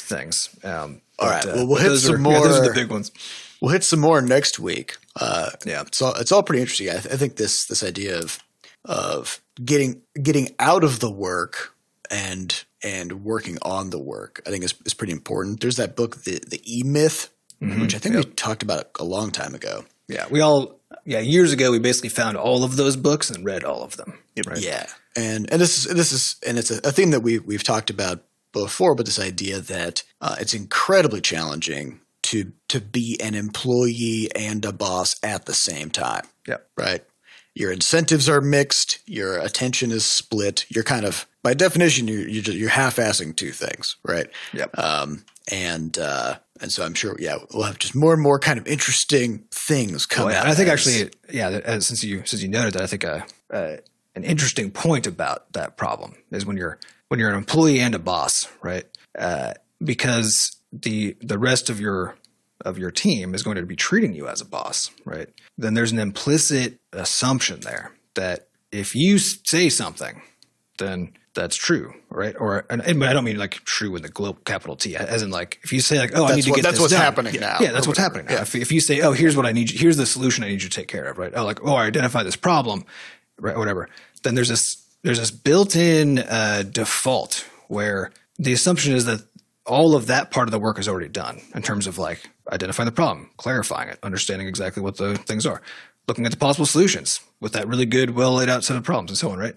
S3: things. Um,
S1: All
S3: but,
S1: right,
S3: uh,
S1: well, we'll hit some
S3: are, yeah, those are the big ones.
S1: We'll hit some more next week. Uh,
S3: Yeah.
S1: it's all it's all pretty interesting. I, th- I think this this idea of of getting getting out of the work and and working on the work, I think is, is pretty important. There's that book, the the E Myth, which I think we talked about a long time ago.
S3: Yeah, we all yeah years ago we basically found all of those books and read all of them. Right?
S1: Yeah, and and this is this is and it's a, a theme that we we've talked about before, but this idea that uh, it's incredibly challenging to to be an employee and a boss at the same time.
S3: Yeah.
S1: right? Your incentives are mixed. Your attention is split. You're kind of, by definition, you're you're, just, you're half-assing two things, right?
S3: Yep.
S1: Um, and uh, and so I'm sure, yeah, we'll have just more and more kind of interesting things come
S3: Well,
S1: out.
S3: I think
S1: as-
S3: actually, yeah, as, since you since you noted that, I think uh, uh, an interesting point about that problem is when you're when you're an employee and a boss, right? Uh, because the the rest of your of your team is going to be treating you as a boss, right? Then there's an implicit assumption there that if you say something, then that's true, right? Or and, and I don't mean like true with the global capital T, as in like if you say like, oh, I
S1: That's
S3: need to
S1: what-
S3: get
S1: that's what's
S3: done.
S1: happening
S3: yeah,
S1: now,
S3: Yeah, that's what's
S1: whatever.
S3: happening now. If, if you say, oh, here's what I need, you, here's the solution I need you to take care of, right? Oh, like oh, I identify this problem, right? Whatever. Then there's this there's this built-in uh, default where the assumption is that all of that part of the work is already done in terms of like identifying the problem, clarifying it, understanding exactly what the things are, looking at the possible solutions with that really good, well laid out set of problems and so on, right?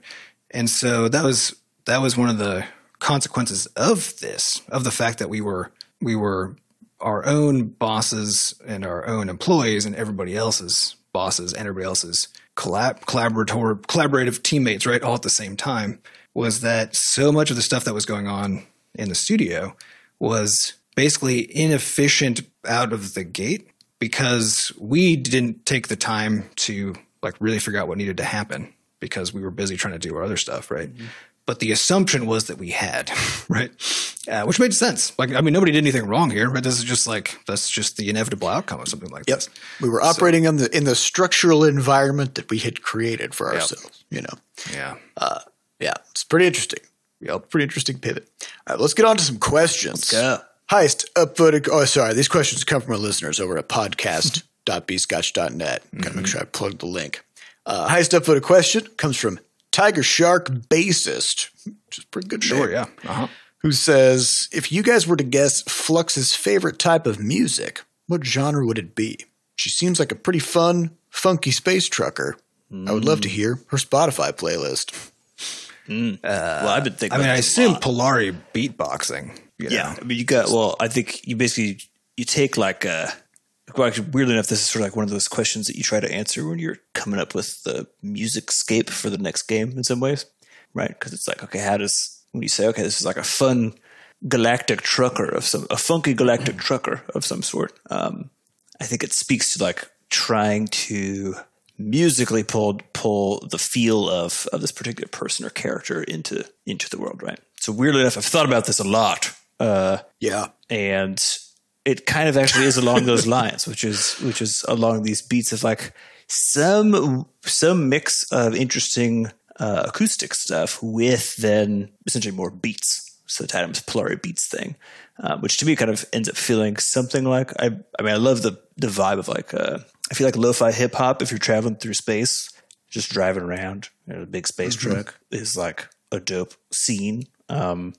S3: And so that was that was one of the consequences of this, of the fact that we were we were our own bosses and our own employees and everybody else's bosses and everybody else's collab collaborator collaborative teammates, right, all at the same time, was that so much of the stuff that was going on in the studio was basically inefficient out of the gate because we didn't take the time to like really figure out what needed to happen because we were busy trying to do our other stuff, right? But the assumption was that we had, right? Uh, which made sense. Like, I mean, nobody did anything wrong here, right? This is just like that's just the inevitable outcome of something like
S1: Yep.
S3: this.
S1: We were operating in the in the structural environment that we had created for ourselves. You know.
S3: Yeah.
S1: Yeah, it's pretty interesting.
S3: Yep.
S1: Pretty interesting pivot. All right, let's get on to some questions.
S2: go.
S1: Heist upvoted. Oh, sorry. These questions come from our listeners over at podcast.bscotch.net. Gotta make sure I plug the link. Uh, Heist upvoted question comes from Tiger Shark Bassist, which is pretty good.
S3: Sure.
S1: name,
S3: Yeah. Uh-huh.
S1: Who says, if you guys were to guess Flux's favorite type of music, what genre would it be? She seems like a pretty fun, funky space trucker. I would love to hear her Spotify playlist. Mm.
S2: Uh, well, I've been thinking.
S3: I mean, I assume. Polari beatboxing. you know?
S2: Yeah, I mean, you got. Well, I think you basically you take like a. Well, actually, weirdly enough, this is sort of like one of those questions that you try to answer when you're coming up with the music scape for the next game in some ways, right? Because it's like, okay, how does when you say, okay, this is like a fun galactic trucker of some, a funky galactic mm. trucker of some sort. Um, I think it speaks to like trying to musically pull pull the feel of of this particular person or character into into the world, right? So weirdly enough, I've thought about this a lot. Uh,
S1: Yeah.
S2: and it kind of actually is along those lines, which is which is along these beats of like some some mix of interesting uh, acoustic stuff with then essentially more beats. So the Adams Polari beats thing, uh, which to me kind of ends up feeling something like I. I mean, I love the the vibe of like uh, I feel like lo-fi hip hop. If you're traveling through space, just driving around in a big space truck is like a dope scene. Um,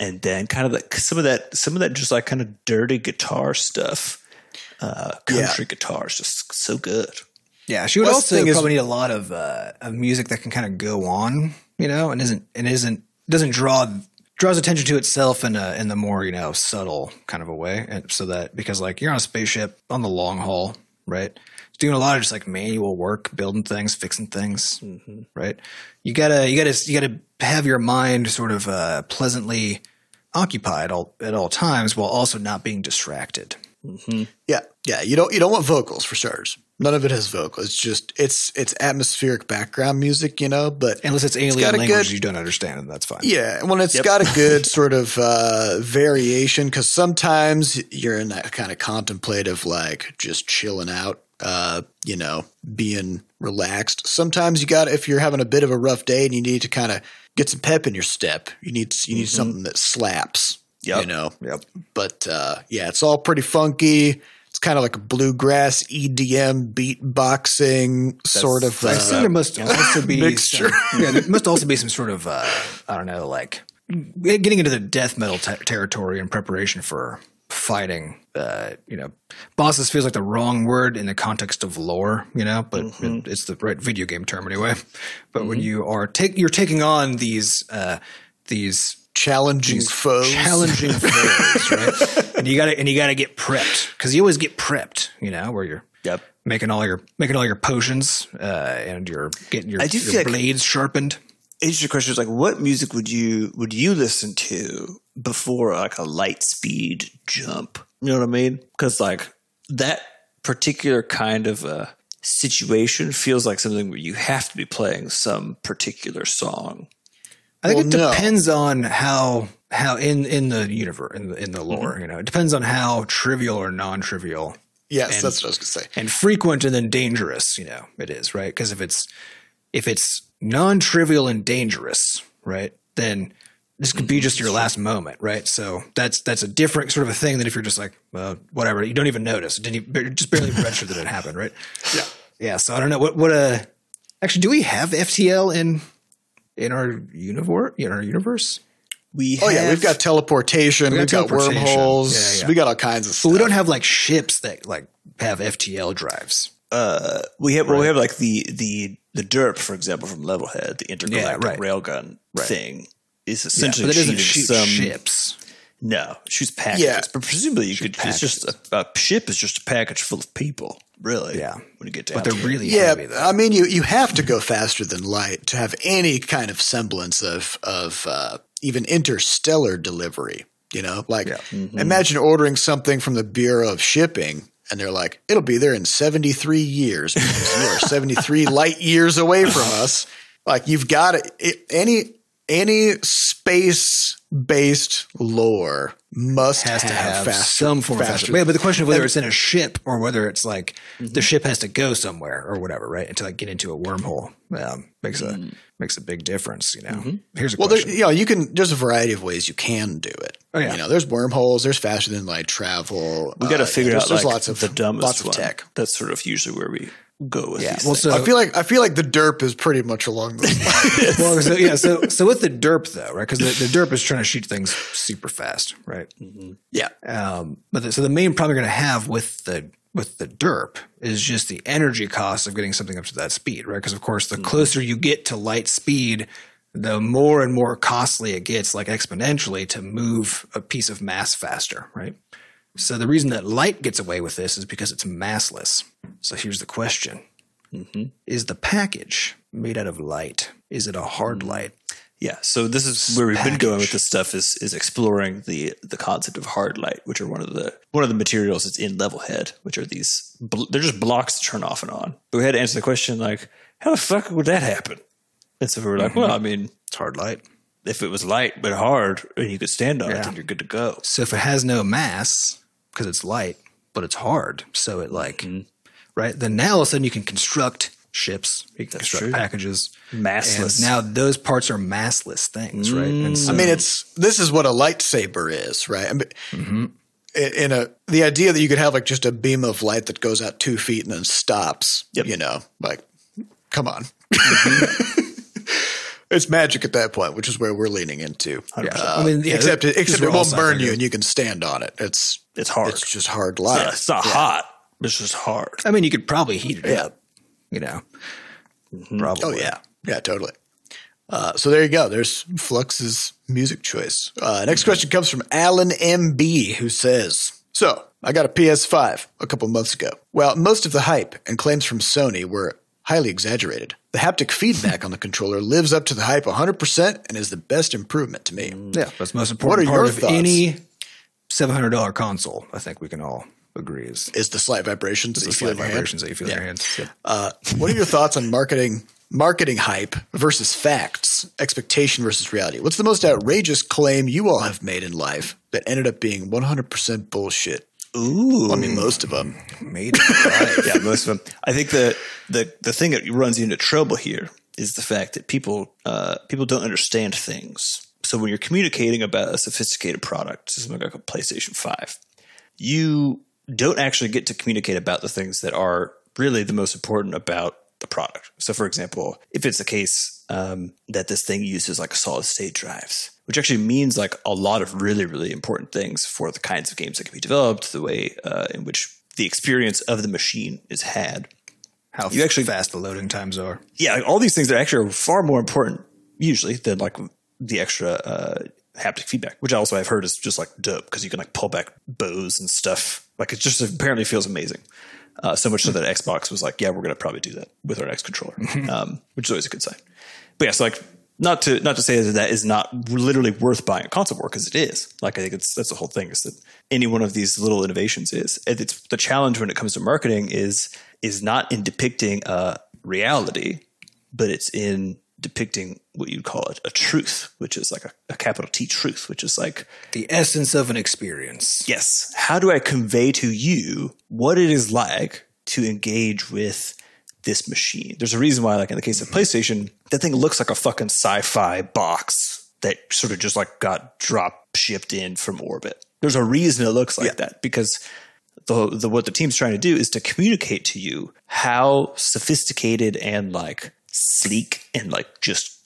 S2: and then kind of like some of that, some of that just like kind of dirty guitar stuff. Uh, country guitar is just so good.
S3: Yeah, she would
S1: Well,
S3: also
S1: thing is-
S3: probably need a lot of uh, of music that can kind of go on, you know, and isn't and isn't doesn't draw draws attention to itself in a in the more you know subtle kind of a way, and so that because like you're on a spaceship on the long haul, right? It's doing a lot of just like manual work, building things, fixing things, right? You gotta you gotta you gotta have your mind sort of uh, pleasantly occupied all, at all times while also not being distracted.
S1: Yeah, yeah. You don't you don't want vocals for starters. None of it has vocal. It's just it's it's atmospheric background music, you know. But
S3: Unless it's alien
S1: got a
S3: language
S1: good-
S3: you don't understand, and that's fine.
S1: yeah, when it's got a good sort of uh, variation, because sometimes you're in that kind of contemplative, like just chilling out, uh, you know, being relaxed. Sometimes you got if you're having a bit of a rough day and you need to kind of get some pep in your step. You need you need something that slaps.
S2: Yep.
S1: You know,
S3: Yep.
S1: but uh, yeah, it's all pretty funky. It's kind of like a bluegrass EDM beatboxing sort of.
S3: I
S1: Uh,
S3: assume there must also be
S1: mixture.
S3: Some, yeah, there must also be some sort of uh, I don't know, like getting into the death metal te- territory in preparation for fighting. Uh, you know, bosses feels like the wrong word in the context of lore. You know, but it- it's the right video game term anyway. But when you are take you're taking on these uh, these
S1: challenging foes.
S3: challenging foes, right? And you gotta and you gotta get prepped because you always get prepped. You know, where you're
S2: Yep.
S3: making all your making all your potions uh, and you're getting your,
S2: I do
S3: your
S2: feel like-
S3: blades sharpened.
S2: Interesting question is like, what music would you would you listen to before like a light speed jump? You know what I mean? Because like that particular kind of uh, situation feels like something where you have to be playing some particular song.
S3: I think
S1: Well,
S3: it
S1: no.
S3: depends on how how in in the universe in the in the lore. You know, it depends on how trivial or non-trivial
S1: Yes,
S3: And-
S1: that's what I was going to say.
S3: and frequent and then dangerous. You know, it is right because if it's if it's non-trivial and dangerous, right, then this could be just your last moment, right? So that's that's a different sort of a thing than if you're just like, well, whatever, you don't even notice, didn't even, just barely register that it happened, right?
S1: Yeah.
S3: Yeah. So I don't know what what uh actually do we have FTL in in our universe in our universe?
S2: We
S1: Oh yeah,
S2: have-
S1: we've got teleportation,
S3: We
S1: we
S3: got
S1: have got
S3: teleportation.
S1: wormholes,
S3: Yeah, yeah.
S1: we got all kinds of stuff.
S3: But we don't have like ships that like have FTL drives.
S2: uh we have well, we have like the the the derp for example from Levelhead the intergalactic
S3: right.
S2: railgun thing is
S3: Yeah,
S2: essentially
S3: but it doesn't
S2: shooting
S3: shoot
S2: some
S3: ships.
S2: No shoots packages
S1: Yeah.
S2: but presumably you could it's just a, a ship is just a package full of people really
S3: Yeah.
S2: when you get down
S3: But they're really
S1: Yeah,
S3: heavy though.
S1: I mean, you you have to go faster than light to have any kind of semblance of of uh, even interstellar delivery. You know, like
S3: Mm-hmm.
S1: imagine ordering something from the Bureau of Shipping, and they're like, "It'll be there in seventy three years because you are seventy three light years away from us." Like you've got to it, any any space based lore must
S3: has to have
S1: faster,
S3: some form of
S1: faster.
S3: faster. Yeah, but the question of whether it's in a ship or whether it's like the ship has to go somewhere or whatever, right? And to like get into a wormhole um, makes a makes a big difference. You know. Here's a
S1: Well, there,
S3: question.
S1: you know, you can. There's a variety of ways you can do it.
S3: Oh, yeah.
S1: You know, there's wormholes. There's faster than light travel.
S2: we got to
S1: uh,
S2: figure
S1: there's,
S2: out
S1: there's
S2: like
S1: lots of
S2: the dumbest
S1: lots of
S2: one.
S1: tech.
S2: That's sort of usually where we go with
S3: Yeah,
S2: these
S3: well, so-
S1: I feel like I feel like the derp is pretty much along those lines.
S3: well, so yeah, so so with the derp though, right? Because the, the derp is trying to shoot things super fast, right?
S1: yeah,
S3: Um, but the, so the main problem you're going to have with the with the derp is just the energy cost of getting something up to that speed, right? Because of course, the closer you get to light speed, the more and more costly it gets, like exponentially, to move a piece of mass faster, right? So the reason that light gets away with this is because it's massless. So here's the question: mm-hmm. Is the package made out of light? Is it a hard mm-hmm. light?
S2: Yeah, so this is where we've been going with this stuff is is exploring the the concept of hard light, which are one of the one of the materials that's in Levelhead, which are these they're just blocks that turn off and on. But we had to answer the question like, how the fuck would that happen? And so we were like, mm-hmm. well, I mean,
S3: It's hard light.
S2: if it was light but hard and you could stand on it,
S3: Yeah.
S2: then you're good to go.
S3: So if it has no mass because it's light, but it's hard, so it like
S2: Mm-hmm.
S3: right then now all of a sudden you can construct ships, you can construct
S2: true.
S3: packages,
S2: Massless.
S3: and now those parts are massless things, right? And so,
S1: I mean, it's this is what a lightsaber is, right? I mean,
S3: Mm-hmm.
S1: in- in a the idea that you could have like just a beam of light that goes out two feet and then stops.
S2: Yep.
S1: You know, like, come on.
S3: Mm-hmm.
S1: it's magic at that point, which is where we're leaning into.
S3: yeah,
S1: Uh,
S3: I mean, yeah,
S1: except
S3: this
S1: except it won't burn you and you can stand on it. It's
S2: It's hard.
S1: it's just hard
S2: It's not, it's not hot. It's just hard.
S3: I mean, you could probably heat it
S1: Yeah.
S3: up, you know. Probably.
S1: Oh yeah, yeah, totally. Uh, so there you go. There's Flux's music choice. Uh, next question comes from Alan MB, who says, "So I got a PS5 a couple months ago. Well, most of the hype and claims from Sony were highly exaggerated. The haptic feedback on the controller lives up to the hype 100% and is the best improvement to me.
S3: Yeah, that's the most
S1: What are
S3: important part
S1: your
S3: of
S1: thoughts?
S3: any seven hundred dollar console. I think we can all agree is
S1: Is the slight vibrations that
S3: the
S1: you
S3: slight vibrations that you feel in your hands. Yep.
S1: Uh, what are your thoughts on marketing marketing hype versus facts, expectation versus reality? What's the most outrageous claim you all have made in life that ended up being 100% bullshit?
S2: Ooh.
S1: I mean, most of them.
S3: Made right.
S2: yeah, most of them. I think the the the thing that runs you into trouble here is the fact that people uh, people don't understand things. So when you're communicating about a sophisticated product, something like a PlayStation Five, you don't actually get to communicate about the things that are really the most important about the product. So, for example, if it's the case um, that this thing uses like solid state drives, which actually means like a lot of really, really important things for the kinds of games that can be developed, the way uh, in which the experience of the machine is had.
S3: How
S2: You actually-
S3: fast the loading times are.
S2: Yeah, like all these things are actually far more important usually than like the extra uh, haptic feedback, which also I've heard is just like dope because you can like pull back bows and stuff. Like it just apparently feels amazing. Uh, so much so that Xbox was like, yeah, we're going to probably do that with our next controller, um, which is always a good sign. But yeah, so like not to not to say that that is not literally worth buying a console for because it is. Like I think it's that's the whole thing is that any one of these little innovations is. It's the challenge when it comes to marketing is is not in depicting a reality, but it's in depicting what you'd call a, a truth, which is like a, a capital T truth, which is like
S3: The essence of an experience.
S2: yes, how do I convey to you what it is like to engage with this machine? There's a reason why, like in the case of PlayStation, that thing looks like a fucking sci-fi box that sort of just like got drop shipped in from orbit. There's a reason it looks like that because the, the what the team's trying to do is to communicate to you how sophisticated and like sleek and like just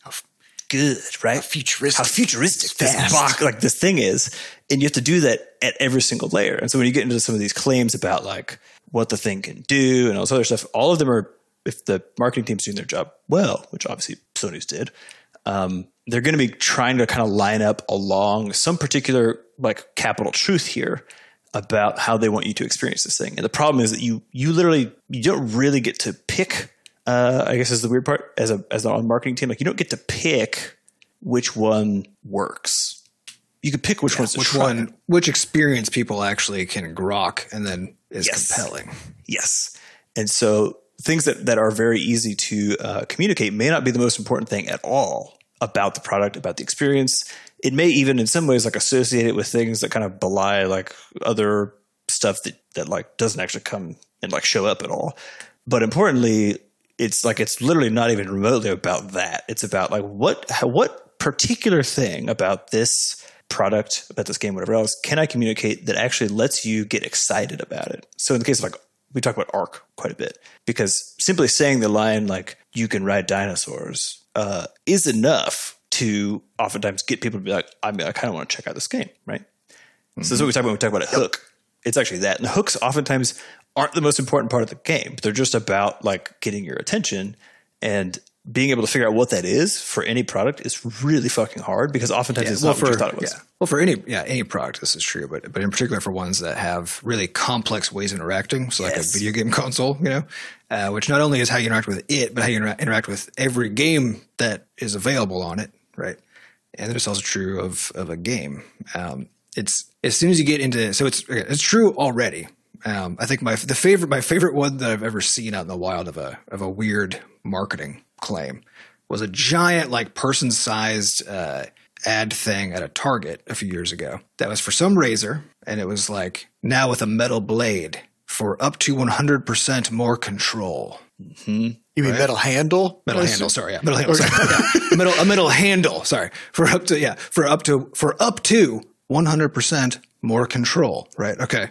S2: good, right?
S1: How futuristic.
S2: How futuristic this box, like this thing is, and you have to do that at every single layer. And so when you get into some of these claims about like what the thing can do and all this other stuff, all of them are if the marketing team's doing their job well, which obviously Sony's did, um, they're going to be trying to kind of line up along some particular like capital truth here about how they want you to experience this thing. And the problem is that you you literally you don't really get to pick. Uh, I guess is the weird part as a as a marketing team. Like you don't get to pick which one works. You can pick which one's
S3: Which
S2: try.
S3: one, which experience people actually can grok and then is
S2: Yes.
S3: compelling.
S2: Yes. And so things that, that are very easy to uh, communicate may not be the most important thing at all about the product, about the experience. It may even in some ways like associate it with things that kind of belie like other stuff that, that like doesn't actually come and like show up at all. But importantly, it's like it's literally not even remotely about that. It's about like what what particular thing about this product, about this game, whatever else, can I communicate that actually lets you get excited about it? So in the case of like we talk about ARK quite a bit because simply saying the line like "you can ride dinosaurs" uh, is enough to oftentimes get people to be like, "I mean, I kind of want to check out this game," right? So this is what we talk about when we talk about a hook. It's actually that. And hooks oftentimes aren't the most important part of the game, they're just about like getting your attention and being able to figure out what that is for any product is really fucking hard because oftentimes it's
S3: well,
S2: not what
S3: for
S2: you thought it was.
S3: yeah, well, for any yeah any product, this is true, but but in particular for ones that have really complex ways of interacting, so like
S2: Yes.
S3: a video game console, you know, uh, which not only is how you interact with it, but how you intera- interact with every game that is available on it, right? And it's also true of of a game. Um, it's as soon as you get into so it's it's true already. Um, I think my the favorite my favorite one that I've ever seen out in the wild of a of a weird marketing claim was a giant like person sized uh, ad thing at a Target a few years ago that was for some razor and it was like now with a metal blade for up to 100% more control.
S1: You mean metal handle?
S3: Metal handle, sorry, yeah, metal handle, sorry, yeah. metal, a metal handle, sorry, for up to yeah, for up to for up to one hundred percent more control. Right? Okay,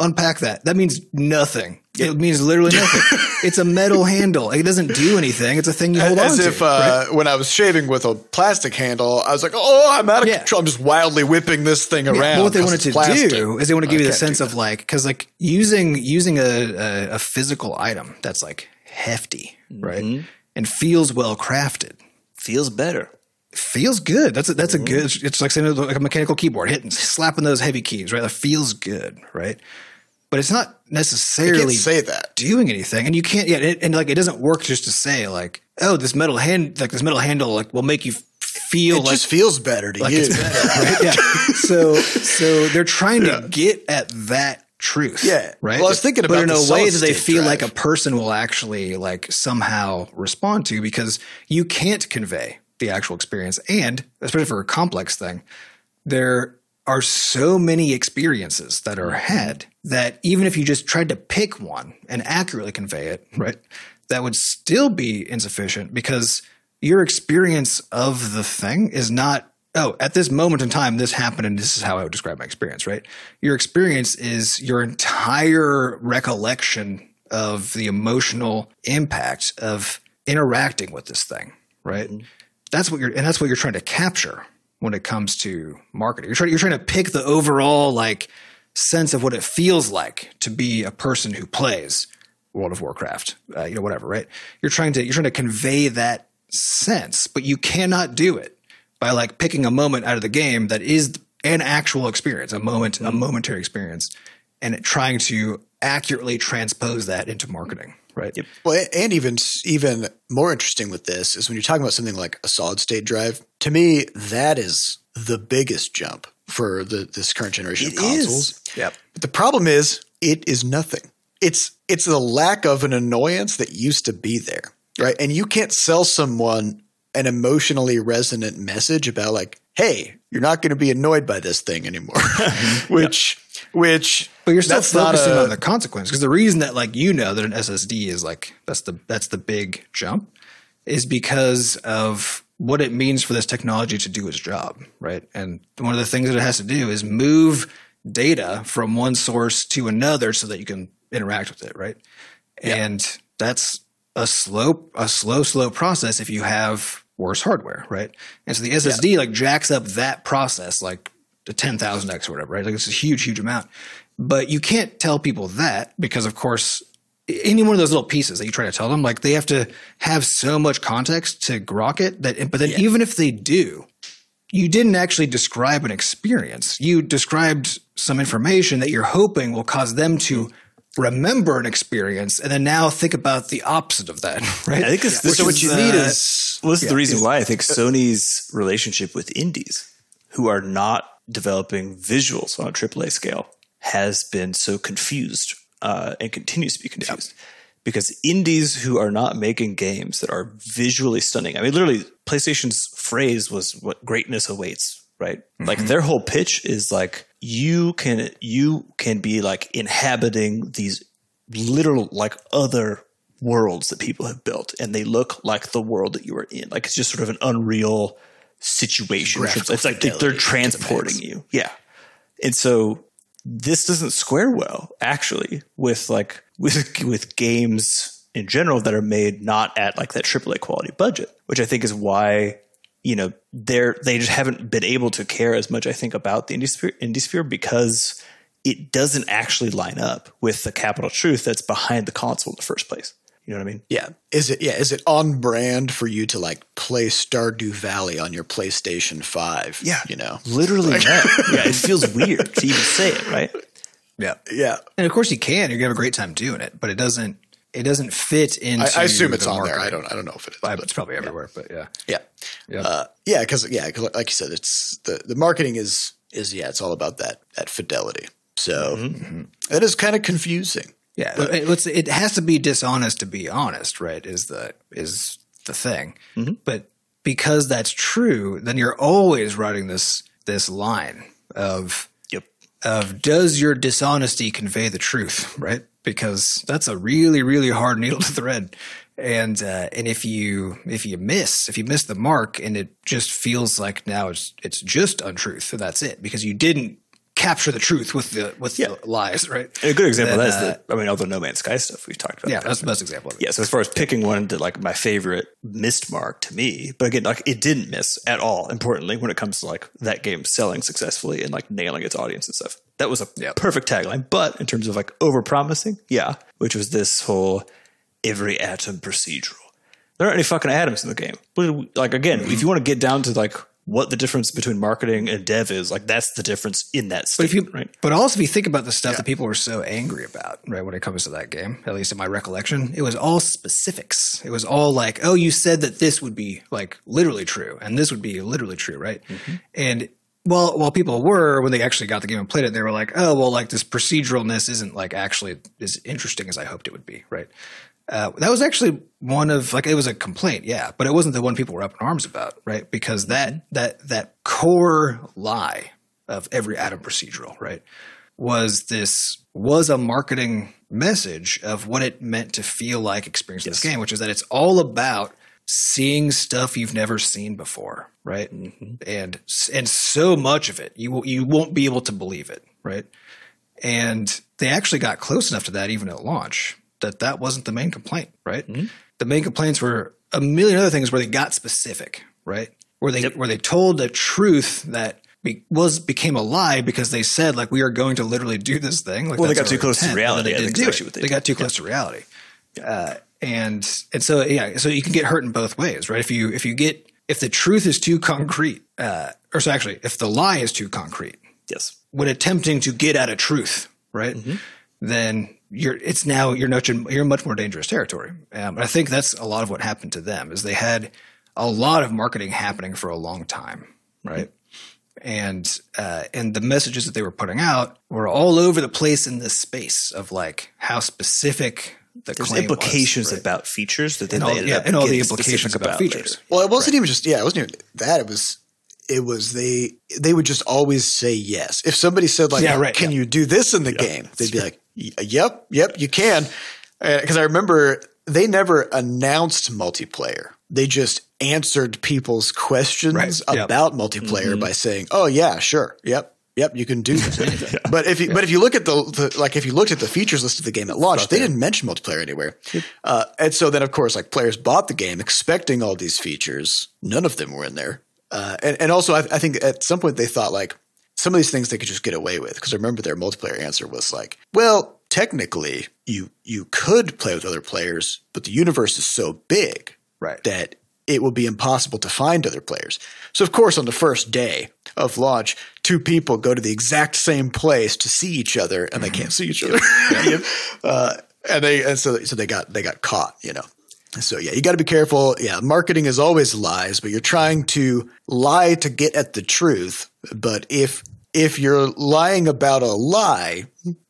S3: unpack that. That means nothing. It means literally nothing. it's a metal handle. It doesn't do anything. It's a thing you hold
S1: As
S3: on to.
S1: As if uh, when I was shaving with a plastic handle, I was like, "Oh, I'm out of
S3: Yeah.
S1: control." I'm just wildly whipping this thing around.
S3: Well, what they wanted to
S1: plastic.
S3: do is they want to give you the sense of like because like using using a, a a physical item that's like hefty, right,
S1: Mm-hmm.
S3: and feels well crafted.
S2: Feels better.
S3: feels good. That's a, that's
S1: Mm-hmm.
S3: a good. It's, it's like saying like a mechanical keyboard, hitting slapping those heavy keys, right? That feels good, right? But it's not necessarily
S1: can't say that.
S3: doing anything, and you can't. Yeah, and like it doesn't work just to say like, oh, this metal hand, like this metal handle, like will make you feel
S1: It
S3: like
S1: just feels better to
S3: like
S1: you.
S3: it's better, right? Yeah. So so they're trying to get at that truth.
S1: Yeah.
S3: Right.
S1: Well, I was thinking
S3: but
S1: about
S3: in
S1: the
S3: a way that they feel
S1: drive.
S3: like a person will actually like somehow respond to because you can't convey the actual experience. And especially for a complex thing, there are so many experiences that are had that even if you just tried to pick one and accurately convey it, right, that would still be insufficient because your experience of the thing is not, oh, at this moment in time, this happened and this is how I would describe my experience, right? Your experience is your entire recollection of the emotional impact of interacting with this thing, right? Mm-hmm. That's what you're, and that's what you're trying to capture when it comes to marketing. You're trying, you're trying to pick the overall like sense of what it feels like to be a person who plays World of Warcraft, uh, you know, whatever, right? You're trying to you're trying to convey that sense, but you cannot do it by like picking a moment out of the game that is an actual experience, a moment, a momentary experience, and it, trying to accurately transpose that into marketing, right?
S1: Well, and even even more interesting with this is when you're talking about something like a solid state drive. To me, that is the biggest jump for the this current generation
S2: It
S1: of
S2: is.
S1: consoles.
S3: Yep.
S1: But the problem is, it is nothing. It's it's the lack of an annoyance that used to be there, right? And you can't sell someone an emotionally resonant message about like, hey, you're not going to be annoyed by this thing anymore. which, which,
S3: But you're still focusing
S1: a-
S3: on the consequence because the reason that like you know that an SSD is like that's the that's the big jump is because of what it means for this technology to do its job, right? And one of the things that it has to do is move data from one source to another so that you can interact with it, right? And that's a slow a slow slow process if you have worse hardware, right? And so the SSD like jacks up that process like to 10,000x or whatever, right? Like it's a huge, huge amount. But you can't tell people that because, of course, any one of those little pieces that you try to tell them, like they have to have so much context to grok it that, but then even if they do, you didn't actually describe an experience. You described some information that you're hoping will cause them to remember an experience and then now think about the opposite of that, right?
S2: I think this, this
S1: so what
S2: is,
S1: you need
S2: uh,
S1: is
S2: well, this is the reason why I think Sony's relationship with indies, who are not developing visuals on a AAA scale, has been so confused uh, and continues to be confused. Because indies who are not making games that are visually stunning, I mean, literally, PlayStation's phrase was "what greatness awaits." Right, like their whole pitch is like you can you can be like inhabiting these literal like other worlds that people have built and they look like the world that you are in like it's just sort of an unreal situation.
S1: Graphical
S2: it's like they- they're transporting you. Yeah. And so this doesn't square well actually with like with with games in general that are made not at like that AAA quality budget which i think is why you know they're they just haven't been able to care as much i think about the indie sphere, indie sphere because it doesn't actually line up with the capital truth that's behind the console in the first place you know what i mean
S1: Yeah. Is it yeah, is it on brand for you to like play Stardew Valley on your PlayStation 5? Yeah. You know.
S2: literally no. yeah it feels weird to even say it right
S3: yeah.
S1: Yeah.
S3: And of course you can. You're gonna have a great time doing it, but it doesn't. It doesn't fit into.
S1: I, I assume it's
S3: the
S1: on there. I don't I don't know if it is. But-
S3: It's probably everywhere, but yeah.
S1: Yeah.
S3: Yeah.
S1: Uh, yeah, because yeah, 'cause like you said, it's the the marketing is is yeah, it's all about that that fidelity. So
S3: Mm-hmm.
S1: it is kind of confusing.
S3: Yeah, it, it has to be dishonest to be honest, right? Is the is the thing. But because that's true, then you're always riding this this line of
S2: yep
S3: of does your dishonesty convey the truth, right? Because that's a really really hard needle to thread. And uh, and if you if you miss if you miss the mark and it just feels like now it's it's just untruth, so that's it because you didn't capture the truth with the with the lies, right?
S2: And a good example
S3: Then,
S2: of that is the i mean all the no man's sky stuff we've talked about.
S3: Yeah, that's the best example of it.
S2: yeah so as far as picking one to like my favorite missed mark to me but again like it didn't miss at all importantly when it comes to like that game selling successfully and like nailing its audience and stuff. That was a perfect tagline but in terms of like over promising yeah which was this whole every atom procedural. There aren't any fucking atoms in the game. What did we- like again if you want to get down to like what the difference between marketing and dev is like that's the difference in that
S3: But if you,
S2: right
S3: but also if you think about the stuff that people were so angry about, right, when it comes to that game, at least in my recollection, it was all specifics. It was all like, oh, you said that this would be like literally true, and this would be literally true, right? Mm-hmm. And well, while people were when they actually got the game and played it, they were like, oh, well, like this proceduralness isn't like actually as interesting as I hoped it would be, right? Uh, that was actually one of like it was a complaint, yeah, but it wasn't the one people were up in arms about, right? Because that that that core lie of every atom procedural, right, was this was a marketing message of what it meant to feel like experiencing this game, which is that it's all about seeing stuff you've never seen before, right? And and so much of it you will- you won't be able to believe it, right? And they actually got close enough to that even at launch that that wasn't the main complaint, right? The main complaints were a million other things where they got specific, right? Where they where they told a truth that be, was became a lie because they said like we are going to literally do this thing. Like,
S2: Well, they got too close to reality.
S3: They,
S2: think
S3: didn't
S2: is
S3: do it.
S2: what they
S3: they got too close to reality. Uh, and and so yeah, so you can get hurt in both ways, right? If you if you get if the truth is too concrete, uh, or so actually, if the lie is too concrete,
S2: yes
S3: when attempting to get at a truth, right? Then you're it's now you're much in, you're in much more dangerous territory. Um, and I think that's a lot of what happened to them is they had a lot of marketing happening for a long time, right? And uh, and the messages that they were putting out were all over the place in this space of like how specific the
S2: There's
S3: claim was,
S2: implications
S3: right?
S2: about features that then
S3: and all,
S2: they ended
S3: yeah,
S2: up
S3: and all the implications
S2: specific
S3: about
S2: later.
S3: features.
S1: Well, it wasn't even just yeah, it wasn't even that. It was it was they they would just always say yes. If somebody said like,
S3: Yeah, right,
S1: "Can
S3: yeah.
S1: you do this in the game?" They'd be like, "Y- "Yep, yep, you can." Because I remember they never announced multiplayer. They just answered people's questions
S3: Right, yep.
S1: about multiplayer by saying, "Oh yeah, sure, yep." Yep, you can do that. But if you, but if you look at the, the like if you looked at the features list of the game at launch, they didn't mention multiplayer anywhere. Uh, and so then of course like players bought the game expecting all these features. None of them were in there. Uh, and, and also I, I think at some point they thought like some of these things they could just get away with because I remember their multiplayer answer was like, well, technically you you could play with other players, but the universe is so big
S3: Right.
S1: that it will be impossible to find other players. So, of course, on the first day of launch, two people go to the exact same place to see each other, and they can't see each other. uh, and they and so so they got they got caught. You know. So yeah, you got to be careful. Yeah, marketing is always lies, but you're trying to lie to get at the truth. But if if you're lying about a lie,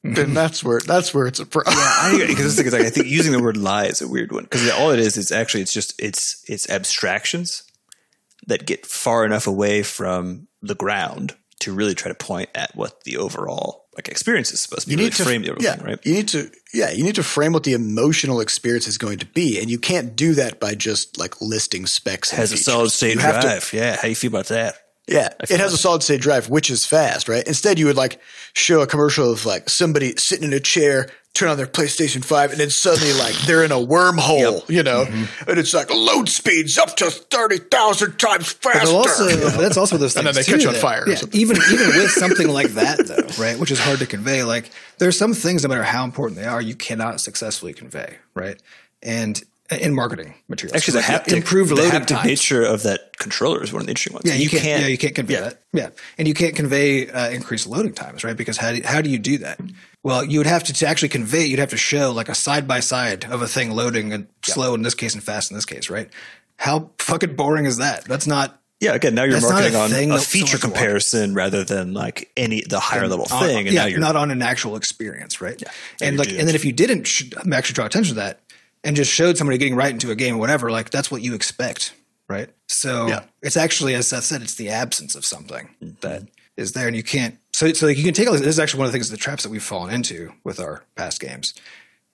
S1: then that's where that's where it's a problem.
S2: I because this thing is like I think using the word lie is a weird one because all it is is actually it's just it's it's abstractions that get far enough away from the ground to really try to point at what the overall like experience is supposed to be.
S1: you
S2: really
S1: need to
S2: frame the overall
S1: yeah,
S2: right?
S1: You need to yeah, you need to frame what the emotional experience is going to be, and you can't do that by just like listing specs.
S2: Has a solid state
S1: You have to-
S2: drive. yeah, how you feel about that?
S1: Yeah, it has a solid state drive, which is fast, right? Instead, you would like show a commercial of like somebody sitting in a chair, turn on their PlayStation Five, and then suddenly like they're in a wormhole, you know,
S2: Mm-hmm.
S1: and it's like load speeds up to thirty thousand times faster.
S3: Also, but that's also those things
S1: And then they
S3: too
S1: catch you on fire
S3: Yeah,
S1: something.
S3: even even with something like that, though, right, which is hard to convey. Like there's some things, no matter how important they are, you cannot successfully convey, right? And in marketing materials,
S2: Actually, the haptic,
S3: improved
S2: the
S3: loading
S2: haptic
S3: times.
S2: nature of that controller is one of the interesting ones.
S3: Yeah, you, can't, Yeah, you can't convey that. Yeah, and you can't convey uh, increased loading times, right? Because how do, how do you do that? Well, you would have to, to actually convey. You'd have to show like a side by side of a thing loading and slow in this case and fast in this case, right? How fucking boring is that? That's not.
S2: Yeah, again, now you're
S3: That's
S2: marketing
S3: a
S2: on a feature comparison rather than like any the higher level
S3: on-
S2: thing. And
S3: yeah,
S2: now you're
S3: not on an actual experience, right?
S2: Now
S3: And like, and then if you didn't sh- actually draw attention to that and just showed somebody getting right into a game or whatever, like that's what you expect, right? So
S1: Yeah.
S3: it's actually, as Seth said, it's the absence of something
S2: Mm-hmm.
S3: that is there, and you can't. So, so like you can take all this. This is actually one of the things, the traps that we've fallen into with our past games,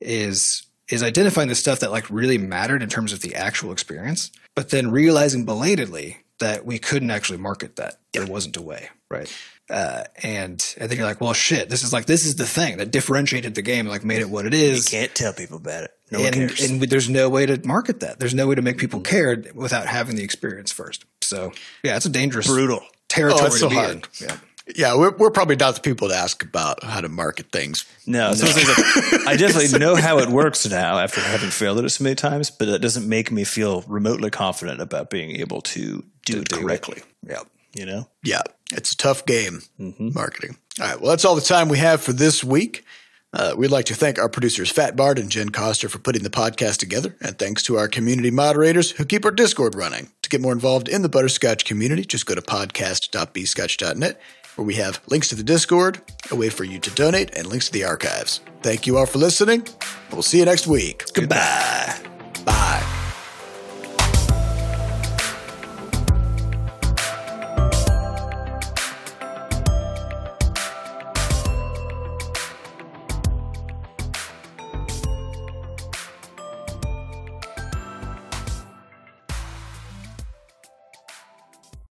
S3: is is identifying the stuff that like really mattered in terms of the actual experience, but then realizing belatedly that we couldn't actually market that. There wasn't a way, right? Uh, and and then you're like, well, shit, this is like this is the thing that differentiated the game, like made it what it is.
S2: you can't tell people about it. No one
S3: and,
S2: cares.
S3: and there's no way to market that. There's no way to make people care without having the experience first. So yeah, it's a dangerous
S2: Brutal.
S3: territory
S1: Oh, it's so
S3: to be
S1: hard.
S3: in. Yeah.
S1: Yeah, we're, we're probably not the people to ask about how to market things.
S2: No, so like, I definitely know how it works now after having failed at it so many times, but that doesn't make me feel remotely confident about being able to do it
S3: do it.
S2: correctly.
S3: Yeah.
S2: You know,
S1: Yeah, it's a tough game,
S2: Mm-hmm.
S1: marketing. All right, well, that's all the time we have for this week. Uh, we'd like to thank our producers, Fat Bard and Jen Coster, for putting the podcast together. And thanks to our community moderators who keep our Discord running. To get more involved in the Butterscotch community, just go to podcast.bscotch.net, where we have links to the Discord, a way for you to donate, and links to the archives. Thank you all for listening. We'll see you next week.
S2: goodbye.